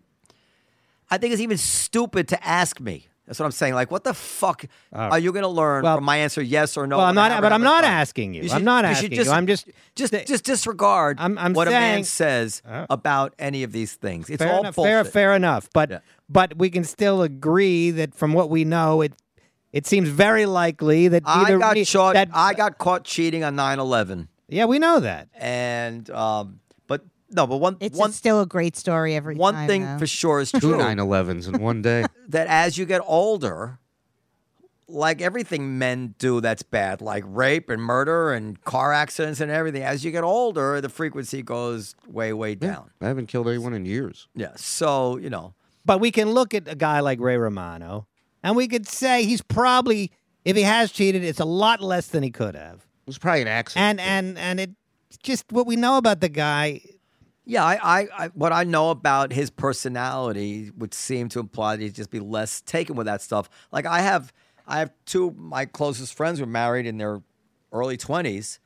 I think it's even stupid to ask me. That's what I'm saying. Like, what the fuck are you going to learn well- from my answer? Yes or no? well, I'm not, but I'm not asking you. should- I'm not you asking you. I'm just just th- just disregard I'm- I'm what a man says Uh, about any of these things. It's fair all enough. Fair, fair enough. But Yeah. but we can still agree that from what we know, it it seems very likely that I either got caught. that I got caught cheating on 9/11, yeah, we know that. and um, no, but one It's one still a great story every one time. thing though. for sure is Two true. 9/11s in one day. that as you get older, like everything men do that's bad, like rape and murder and car accidents and everything, as you get older, the frequency goes way, way down. I haven't killed anyone in years. Yeah. So, you know, But we can look at a guy like Ray Romano, and we could say he's probably, if he has cheated, it's a lot less than he could have. It was probably an accident. And and and it just what we know about the guy. Yeah, I, I, I what I know about his personality would seem to imply that he'd just be less taken with that stuff. Like I have I have two of my closest friends were married in their early twenties,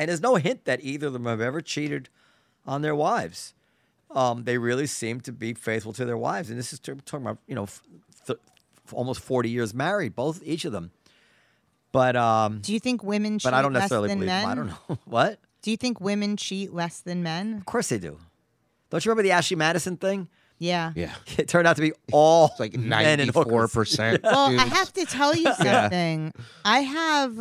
and there's no hint that either of them have ever cheated on their wives. Um, they really seem to be faithful to their wives, and this is talking about you know th- almost forty years married, both each of them. But um, Do you think women cheat but I don't necessarily believe men? them. I don't know what. Do you think women cheat less than men? Of course they do. Don't you remember the Ashley Madison thing? Yeah. yeah, It turned out to be all it's like men and ninety-four hookers. percent. Well, I have to tell you something. I have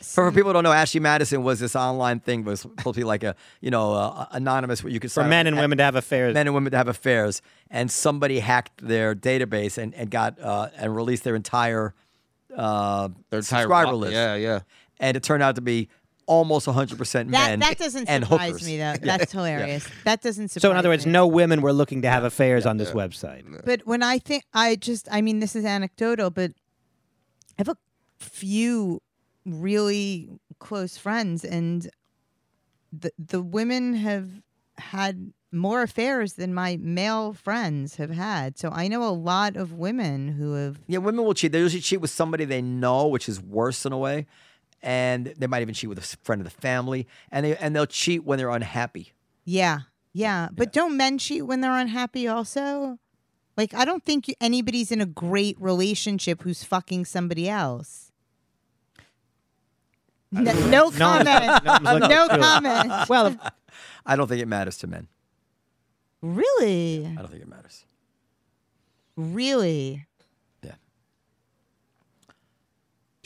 For, for people who don't know, Ashley Madison was this online thing was supposed to be like a you know uh, anonymous where you could For men and a- women to have affairs. men and women to have affairs, and somebody hacked their database and, and got uh, and released their entire uh, Their entire subscriber wa- list, Yeah, yeah. and it turned out to be almost 100 percent That men. that doesn't and surprise hookers. me though. That's hilarious. That doesn't surprise So in other words, me. no women were looking to have affairs on this website. But when I think, I just, I mean, this is anecdotal, but I have a few really close friends, and the the women have had more affairs than my male friends have had. So I know a lot of women who have. Yeah, women will cheat. They usually cheat with somebody they know, which is worse in a way, and they might even cheat with a friend of the family, and they and they'll cheat when they're unhappy. Yeah, yeah. But don't men cheat when they're unhappy also? Like, I don't think anybody's in a great relationship who's fucking somebody else. No, no comment. no one's looking No comment. Well, I don't think it matters to men. Really? I don't think it matters. Really? Yeah.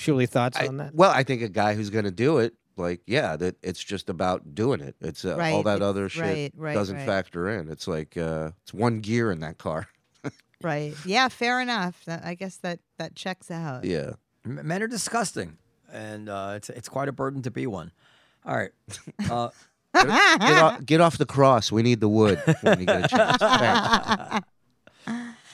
Shuli, thoughts I- on that? well, I think a guy who's going to do it, like, yeah, that it's just about doing it. It's uh, all Right, that other shit right, right, doesn't right. factor in. It's like uh, it's one gear in that car. Right. Yeah, fair enough. That, I guess that, that checks out. Yeah. M- Men are disgusting, and uh, it's it's quite a burden to be one. All right. Uh, Get, off, get off the cross. We need the wood when you get a chance.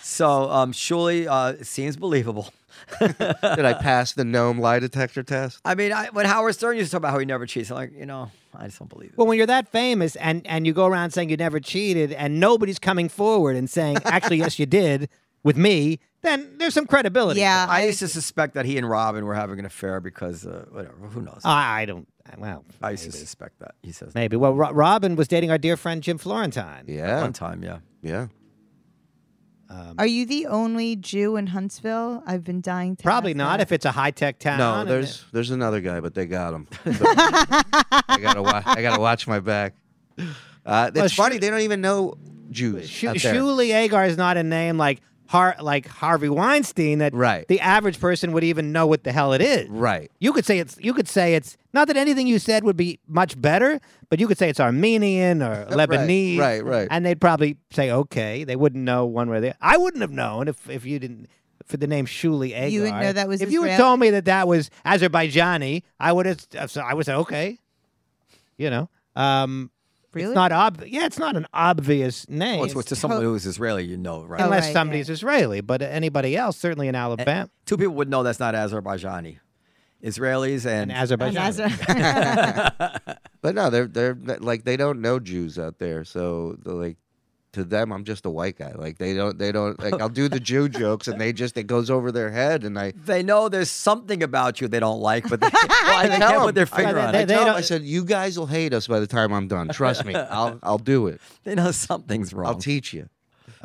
Thanks. so um, Shuli uh, it seems believable. Did I pass the Noam lie detector test? I mean, I, when Howard Stern used to talk about how he never cheats, I'm like, you know, I just don't believe it. Well, when you're that famous and, and you go around saying you never cheated and nobody's coming forward and saying, actually, yes, you did with me, then there's some credibility. Yeah. I used to suspect that he and Robin were having an affair because uh, whatever. Who knows? I, I don't, well, I used to suspect that. He says Maybe. Well, Ro- Robin was dating our dear friend Jim Florentine. Yeah. one time, yeah. Yeah. Are you the only Jew in Huntsville? I've been dying to Probably ask not that. if it's a high tech town. No, and there's there's another guy, but they got him. So, I gotta wa- I gotta watch my back. Uh, it's Well, funny Shu- they don't even know Jews. Shu- out there. Shuli Egar is not a name like Har- like Harvey Weinstein that Right. the average person would even know what the hell it is. Right. You could say it's you could say it's not that anything you said would be much better, but you could say it's Armenian or Lebanese. right, right. And they'd probably say okay. They wouldn't know one way or the other. I wouldn't have known if, if you didn't for the name Shuli Egar. You wouldn't know that was If you had told me that that was Azerbaijani, I would have I would say okay. You know. Um Really? It's not ob- yeah, it's not an obvious name. Well, it's, it's to someone who is Israeli, you know, right? Oh, unless right, somebody's Israeli, but anybody else, certainly in Alabama, Two people would know that's not Azerbaijani. Israelis and, and Azerbaijan. But no, they're they're like they don't know Jews out there. So they're like to them, I'm just a white guy. Like they don't they don't like I'll do the Jew jokes and they just it goes over their head and I. they know there's something about you they don't like, but they, they tell can't 'em. put their I- finger they- on they- it. I, tell 'em, don't- I said, you guys will hate us by the time I'm done. Trust me, I'll I'll do it. They know something's wrong. I'll teach you.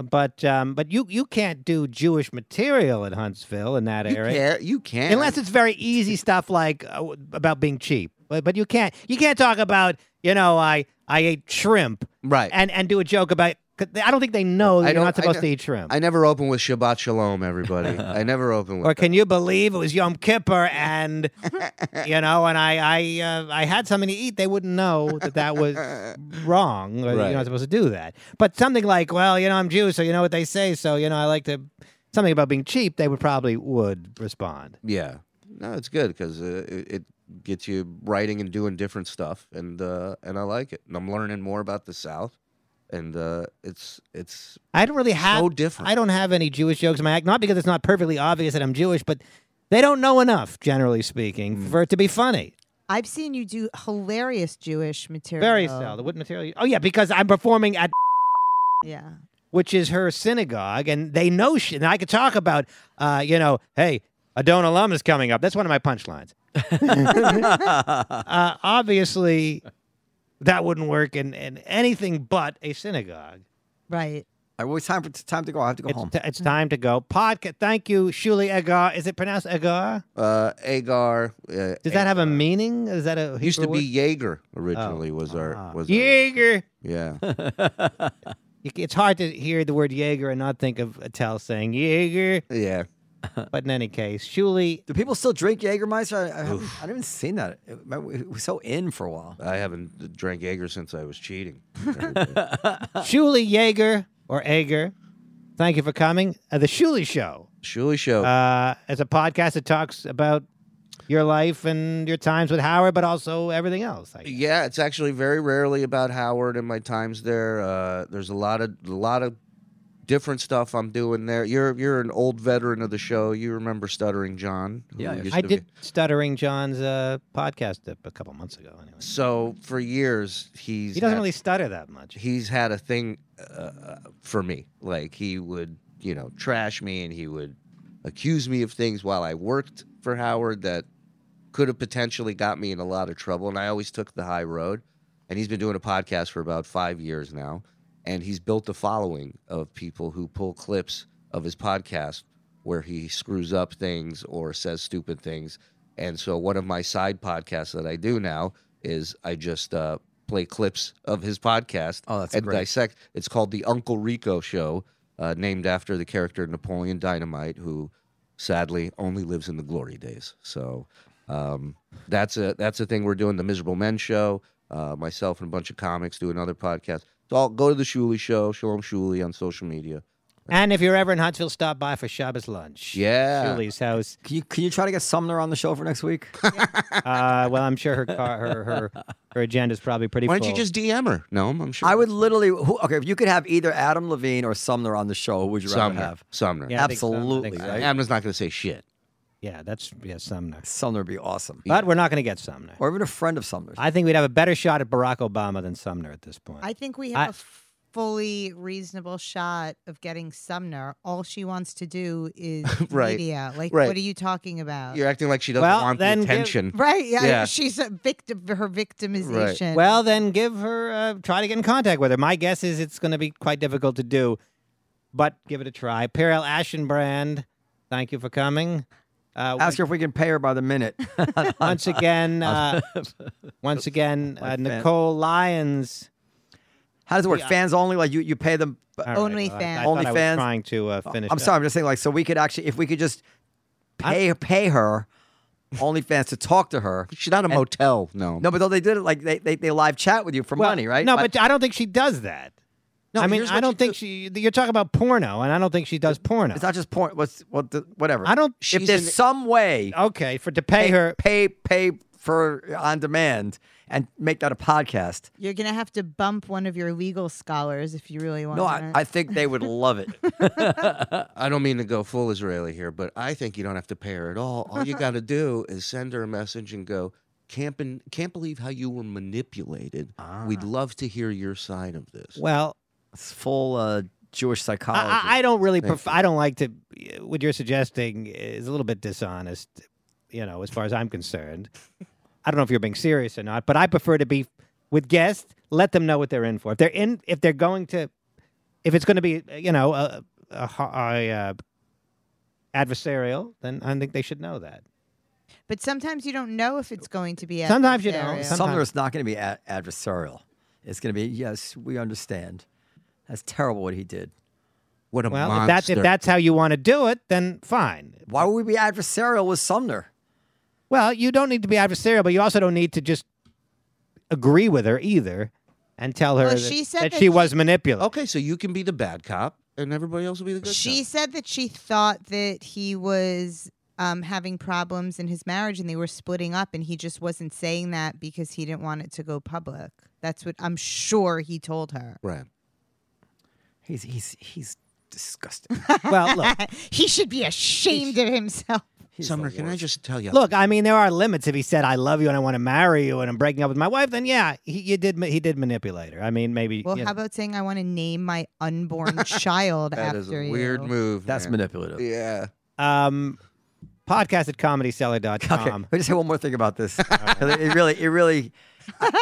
But um, but you you can't do Jewish material in Huntsville in that You area can't. You can't. unless it's very easy stuff like uh, about being cheap. But but you can't you can't talk about you know I I ate shrimp Right. and and do a joke about. 'Cause I don't think they know that I you're don't- supposed I to eat shrimp. I never open with Shabbat Shalom, everybody. I never open with. Or can you believe it was Yom Kippur and you know, and I I uh, I had something to eat? They wouldn't know that that was wrong. Or You're not supposed to do that. But something like, well, you know, I'm Jewish, so you know what they say. So you know, I like to something about being cheap. They would probably would respond. Yeah. No, it's good because uh, it, it gets you writing and doing different stuff, and uh, and I like it. And I'm learning more about the South, and uh, it's it's I don't really have So different. I don't have any Jewish jokes in my act, not because it's not perfectly obvious that I'm Jewish, but they don't know enough, generally speaking, Mm. for it to be funny. I've seen you do hilarious Jewish material. Very seldom. What material? Oh yeah, because I'm performing at Yeah. which is her synagogue, and they know shit. And I could talk about, uh, you know, hey, Adon Olam is coming up. That's one of my punchlines. uh, obviously, that wouldn't work in, in anything but a synagogue. Right. All right, well, it's time for it's time to go. I have to go It's, home. t- it's time to go. Podcast. Thank you, Shuli Egar. Is it pronounced Agar? uh, Agar. Uh, Does that have a meaning? Is that a used to Hebrew be Jaeger originally Oh. was our Ah. was word? our- Jaeger. yeah It's hard to hear the word Jaeger and not think of Attell saying Jaeger. yeah But in any case, Shuli Do people still drink Jägermeister? I, I, haven't, I haven't even seen that. It, it was so in for a while. I haven't drank Jaeger since I was cheating. Shuli Jaeger or Ager, thank you for coming. Uh, the Shuli Show Shuli Show. Uh, it's a podcast that talks about your life and your times with Howard, but also everything else. Yeah, it's actually very rarely about Howard and my times there. Uh, there's a lot of a lot of different stuff I'm doing there. You're you're an old veteran of the show. You remember Stuttering John? Yeah, I to be- did Stuttering John's uh, podcast a, a couple months ago. Anyway, So for years he's he doesn't had- really stutter that much. he's had a thing uh, for me. Like he would, you know, trash me and he would accuse me of things while I worked for Howard that could have potentially got me in a lot of trouble. And I always took the high road. And he's been doing a podcast for about five years now. And he's built a following of people who pull clips of his podcast where he screws up things or says stupid things. And so one of my side podcasts that I do now is I just uh, play clips of his podcast Oh, that's and great. dissect. It's called the Uncle Rico Show, uh, named after the character Napoleon Dynamite, who sadly only lives in the glory days. So um, that's a that's a thing we're doing. The Miserable Men Show. Uh, myself and a bunch of comics do another podcast. So I'll go to the Shuli Show, Shalom Shuli on social media. And if you're ever in Huntsville, stop by for Shabbos lunch. Yeah. Shuli's house. Can you can you try to get Sumner on the show for next week? Uh, well, I'm sure her car, her her her agenda's probably pretty Why full. don't you just DM her? No, I'm sure. I would literally. Who, okay, if you could have either Adam Levine or Sumner on the show, who would you rather Sumner. have? Sumner. Yeah, I think so. I think Absolutely, so. right? Adam's not going to say shit. Yeah, that's yeah Sumner. Sumner would be awesome, But we're not going to get Sumner. or even a friend of Sumner's. I think we'd have a better shot at Barack Obama than Sumner at this point. I think we have a fully reasonable shot of getting Sumner. All she wants to do is Right. media. Like, Right. what are you talking about? You're acting like she doesn't Well, want then the give- attention. right? Yeah, Yeah. she's a victim. Her victimization. well, then give her uh, try to get in contact with her. My guess is it's going to be quite difficult to do, but give it a try. Periel Aschenbrand, thank you for coming. Uh, Ask her if we can pay her by the minute. once again, uh, once again, uh. Nicole Lyons. How does it work? Yeah. Fans only? Like you, you pay them. All right, Only well, I- fans. I, thought I was OnlyFans? trying to uh, finish. I'm up. sorry, I'm just saying. Like, so we could actually, if we could just pay pay her, OnlyFans to talk to her. She's not a motel. No. No, but though they did it like they, they they live chat with you for Well, money, right? No, Like- but I don't think she does that. No, I mean, I don't you think do. she. You're talking about porno, and I don't think she does porno. it's not just porn. What's what? The, whatever. I don't. If there's an- some way, Okay, for to pay her. pay pay for on demand and make that a podcast. You're gonna have to bump one of your legal scholars if you really want. No, I, I think they would love it. I don't mean to go full Israeli here, but I think you don't have to pay her at all. All you got to do is send her a message and go, can't, ben- can't believe how you were manipulated. We'd ah. love to hear your side of this. Well, It's full uh, Jewish psychology. I- I don't really. Thank Pref- I don't like to. What you're suggesting is a little bit dishonest. You know, as far as I'm concerned. I don't know if you're being serious or not, but I prefer to be with guests. Let them know what they're in for. If they're in, if they're going to, if it's going to be, you know, a, a, a, uh adversarial, then I think they should know that. But sometimes you don't know if it's going to be. Sometimes you don't. Sometimes. Some- Sumner is not going to be a- adversarial. It's going to be yes, we understand. That's terrible what he did. What a Well, if that's if that's how you want to do it, then fine. Why would we be adversarial with Sumner? Well, you don't need to be adversarial, but you also don't need to just agree with her either and tell her Well, that, she said that that she she- was manipulative. okay, so you can be the bad cop and everybody else will be the good She cop. She said that she thought that he was um, having problems in his marriage and they were splitting up, and he just wasn't saying that because he didn't want it to go public. That's what I'm sure he told her. Right. He's he's he's disgusting. Well, look, he should be ashamed of himself. He's Sumner, can I just tell you? look. I mean, there are limits. If he said, "I love you and I want to marry you and I'm breaking up with my wife," then yeah, he you did. ma- He did manipulate her. I mean, maybe. Well, you how know. about saying I want to name my unborn child that after is a you? weird move. That's man. manipulative. Yeah. um, podcast at comedycellar.com. Okay, let me just say one more thing about this. it, it really, it really, a-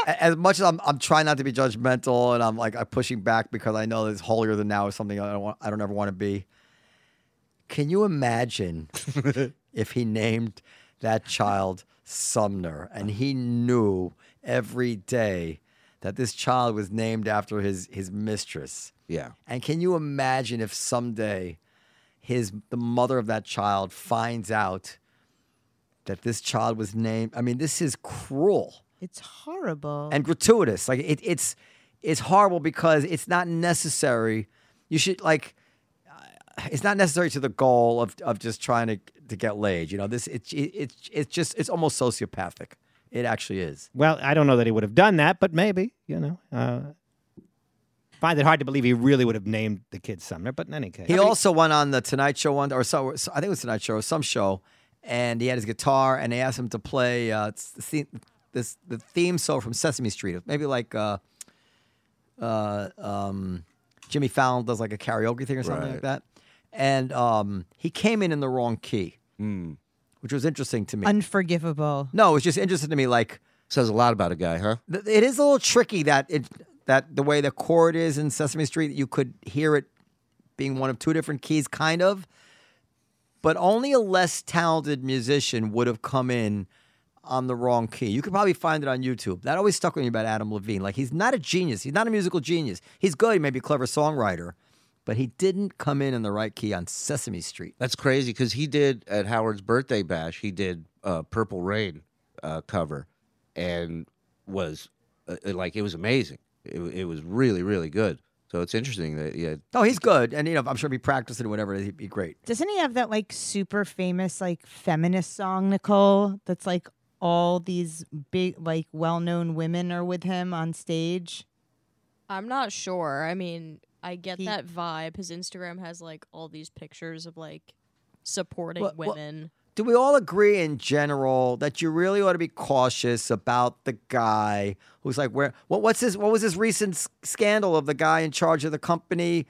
as much as I'm, I'm trying not to be judgmental and I'm like, I'm pushing back because I know it's holier than now is something I don't want, I don't ever want to be. Can you imagine if he named that child Sumner and he knew every day that this child was named after his, his mistress? Yeah. And can you imagine if someday his the mother of that child finds out that this child was named? I mean, this is cruel It's horrible. and gratuitous. Like it, it's it's horrible because it's not necessary. You should like it's not necessary to the goal of of just trying to to get laid. You know, this it's it, it's it's just it's almost sociopathic. It actually is. Well, I don't know that he would have done that, but maybe, you know. Uh, find it hard to believe he really would have named the kid Sumner, but in any case. He also went on the Tonight Show one, or so, so- I think it was Tonight Show, or some show, and he had his guitar, and they asked him to play uh, it's the theme, this the theme song from Sesame Street, maybe like uh, uh, um, Jimmy Fallon does like a karaoke thing or something like that, and um, he came in in the wrong key, which was interesting to me. Unforgivable. no, it was just interesting to me, like. Says a lot about a guy, huh? Th- It is a little tricky that it that the way the chord is in Sesame Street, you could hear it being one of two different keys, kind of. But only a less talented musician would have come in on the wrong key. You could probably find it on YouTube. That always stuck with me about Adam Levine. Like he's not a genius. He's not a musical genius. He's good. He may be a clever songwriter, but he didn't come in in the right key on Sesame Street. That's crazy because he did at Howard's birthday bash. He did uh, "Purple Rain" uh, cover, and was uh, like it was amazing. It, it was really really good. So it's interesting that yeah, Oh, he's good, and you know I'm sure if he practiced it or whatever, he'd be great. Doesn't he have that like super famous like feminist song, Nicole? That's like all these big like well-known women are with him on stage. I'm not sure. I mean, I get He- that vibe. His Instagram has like all these pictures of like supporting Well- well- women. do we all agree in general that you really ought to be cautious about the guy who's like where what what's his what was his recent s- scandal of the guy in charge of the company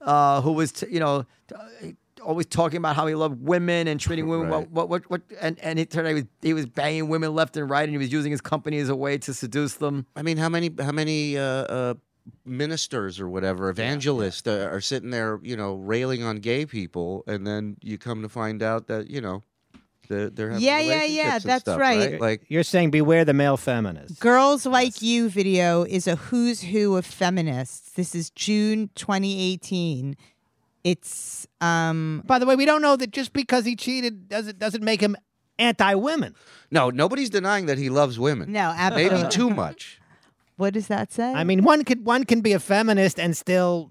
uh, who was t- you know t- uh, always talking about how he loved women and treating women Right. what, what what what and and he turned out he was he was banging women left and right and he was using his company as a way to seduce them. I mean, how many how many uh, uh, ministers or whatever evangelists uh, are sitting there, you know, railing on gay people, and then you come to find out that you know they're, they're having Yeah, yeah, yeah, relationships that's stuff, right. Like You're saying beware the male feminist. Girls Like You video is a who's who of feminists. This is June 2018. It's um By the way, we don't know that just because he cheated doesn't doesn't make him anti-women. no, nobody's denying that he loves women. no, absolutely. maybe too much. What does that say? I mean, one could one can be a feminist and still.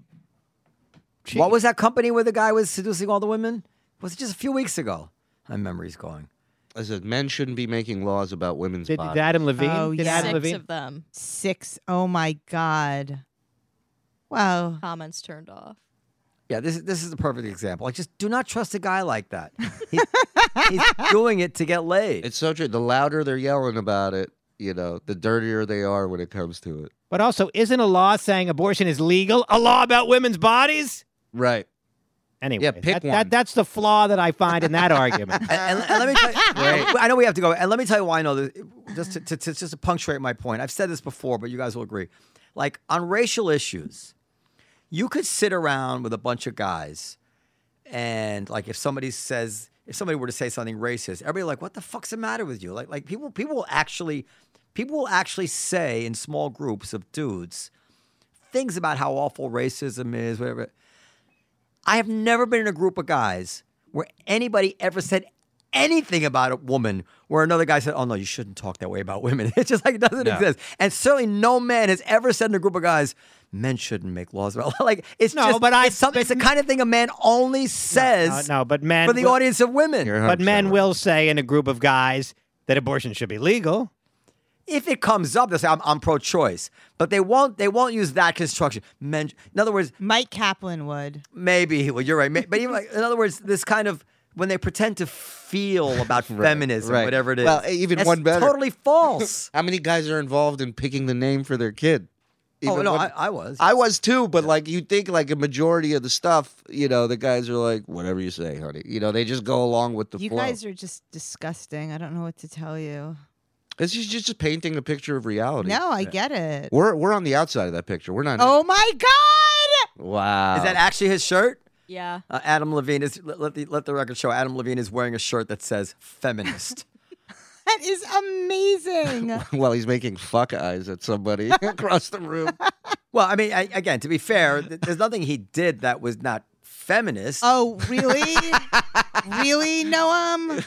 cheat. What was that company where the guy was seducing all the women? Was it just a few weeks ago? My memory's going. I said men shouldn't be making laws about women's Did, bodies. did Adam Levine? Oh, did yeah. Adam Six Levine? of them. six. Oh my god. Wow. Comments turned off. Yeah, this is this is the perfect example. Like, just do not trust a guy like that. He, he's doing it to get laid. It's so true. The louder they're yelling about it, you know, the dirtier they are when it comes to it. But also, isn't a law saying abortion is legal a law about women's bodies? Right. Anyway, Yeah, pick that, one. That, that's the flaw that I find in that argument. and, and- and let me tell you, I know we have to go, and let me tell you why I know this. Just to, to, to just to punctuate my point, I've said this before, but you guys will agree. Like on racial issues, you could sit around with a bunch of guys, and like if somebody says, if somebody were to say something racist, everybody like, what the fuck's the matter with you? Like, like people, people will actually, people will actually say in small groups of dudes things about how awful racism is, whatever. I have never been in a group of guys where anybody ever said anything about a woman where another guy said, "Oh no, you shouldn't talk that way about women." It's just like it doesn't No. exist. And certainly no man has ever said in a group of guys, "Men shouldn't make laws about." Like it's No, just, but I- it's, something, it's the kind of thing a man only says no, no, but men for the will- audience of women. But men right. will say in a group of guys that abortion should be legal. If it comes up, they'll say, "I'm, I'm pro-choice," but they won't. They won't use that construction. Men, in other words, Mike Kaplan would. Maybe. Well, you're right. But even like, in other words, this kind of when they pretend to feel about feminism, right. whatever it is. Well, even that's one better. Totally false. How many guys are involved in picking the name for their kid? oh no, when- I, I was. I was too, but like you think like a majority of the stuff, you know, the guys are like, whatever you say, honey. You know, they just go along with the You flow. guys are just disgusting. I don't know what to tell you. It's just, just painting a picture of reality. No, I get it. We're we're on the outside of that picture. We're not. Oh my god! wow. is that actually his shirt? Yeah. Uh, Adam Levine is. Let, let the let the record show. Adam Levine is wearing a shirt that says "feminist." That is amazing. well, he's making fuck eyes at somebody across the room. well, I mean, I, again, to be fair, th- there's nothing he did that was not feminist. oh, really? really, Noam?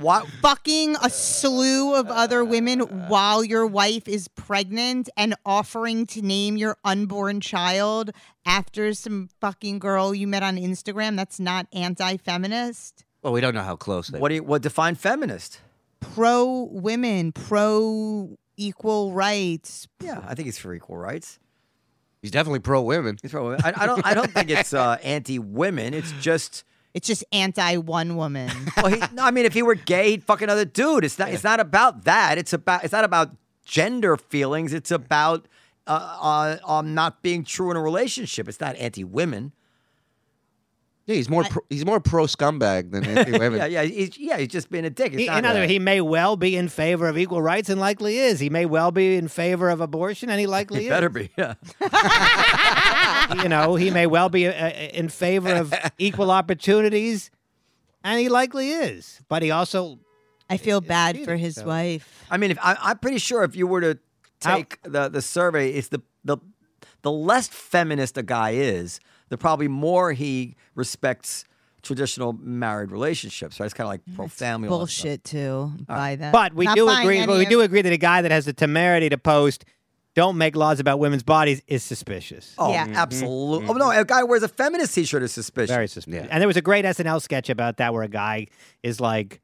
What? Fucking a slew of other women while your wife is pregnant and offering to name your unborn child after some fucking girl you met on Instagram that's not anti-feminist? Well, we don't know how close they. What do you what define feminist? Pro women, pro equal rights. Yeah, I think he's for equal rights. He's definitely pro women. He's for, I, I don't I don't think it's uh, anti women. It's just It's just anti one woman. well, he, no, I mean, if he were gay, he'd fuck another dude. It's not. It's not about that. It's about. It's not about gender feelings. It's about uh, uh, um, not being true in a relationship. It's not anti-women. Yeah, he's more pro, he's more pro scumbag than anti-women. Yeah, yeah, he's, yeah. He's just being a dick. It's He, in other words, he may well be in favor of equal rights and likely is. He may well be in favor of abortion and he likely He is. better be. Yeah. you know, he may well be uh, uh, in favor of equal opportunities and he likely is. But he also I feel bad for his so- wife. I mean, if I, I'm pretty sure if you were to How- take the the survey, it's the the the less feminist a guy is, the probably more he respects traditional married relationships. Right? It's kind of like pro family. all stuff. Bullshit too. By that. But we Not do agree. But we do agree that a guy that has the temerity to post "Don't make laws about women's bodies" is suspicious. Oh, Yeah. Mm-hmm. absolutely. Mm-hmm. Oh no, a guy who wears a feminist T-shirt is suspicious. Very suspicious. Yeah. And there was a great SNL sketch about that where a guy is like.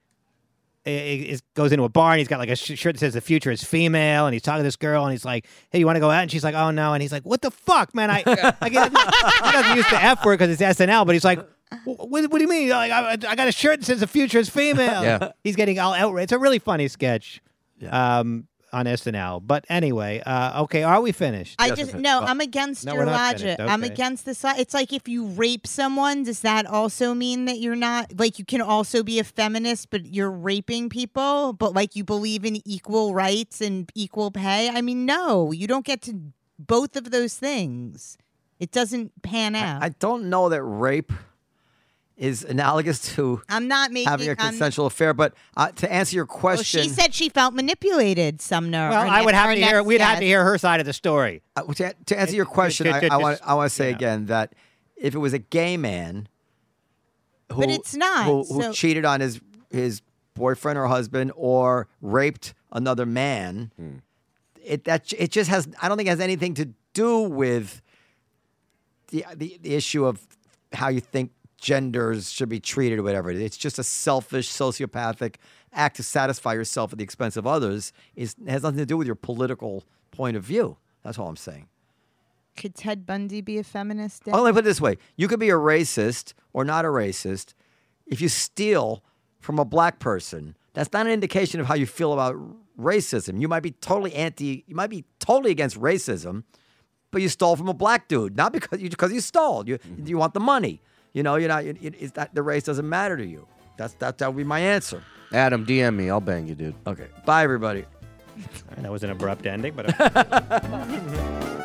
I- i- Is, goes into a bar and he's got like a sh- shirt that says the future is female and he's talking to this girl and he's like, "Hey, you want to go out?" And she's like, "Oh no!" And he's like, "What the fuck, man? I, I get, he doesn't use the f word because it's SNL, but he's like, "What, what do you mean? Like, I, I got a shirt that says the future is female." Yeah. he's getting all outraged. It's a really funny sketch, Yeah. um, on SNL. But anyway, uh, okay, are we finished? I just if no. I'm against No, your we're not logic. finished. I'm Okay. against this. It's like if you rape someone, does that also mean that you're not like you can also be a feminist, but you're raping people, but like you believe in equal rights and equal pay? I mean, no, you don't get to both of those things. It doesn't pan out. I don't know that rape is analogous to I'm not making. having a I'm- consensual affair, but uh, to answer your well, question, she said she felt manipulated. Sumner. Well, I ne- would have to hear. We'd have to hear her side of the story. Uh, to, to answer your question, it- I, it I want just- I want to say you know. again that if it was a gay man, who, But it's not, who, who so- cheated on his his boyfriend or husband or raped another man, it that it just has I don't think it has anything to do with the the, the issue of how you think genders should be treated or whatever. It's just a selfish, sociopathic act to satisfy yourself at the expense of others. Is it has nothing to do with your political point of view. That's all I'm saying. Could Ted Bundy be a feminist? Oh, let me put it this way: you could be a racist or not a racist if you steal from a black person. That's not an indication of how you feel about racism. You might be totally anti. You might be totally against racism, but you stole from a black dude, not because you because you stole. You mm-hmm. you want the money. You know, you're not. It, it's that the race doesn't matter to you. That's that. That would be my answer. Adam, DM me. I'll bang you, dude. Okay. Bye, everybody. That was an abrupt ending, but.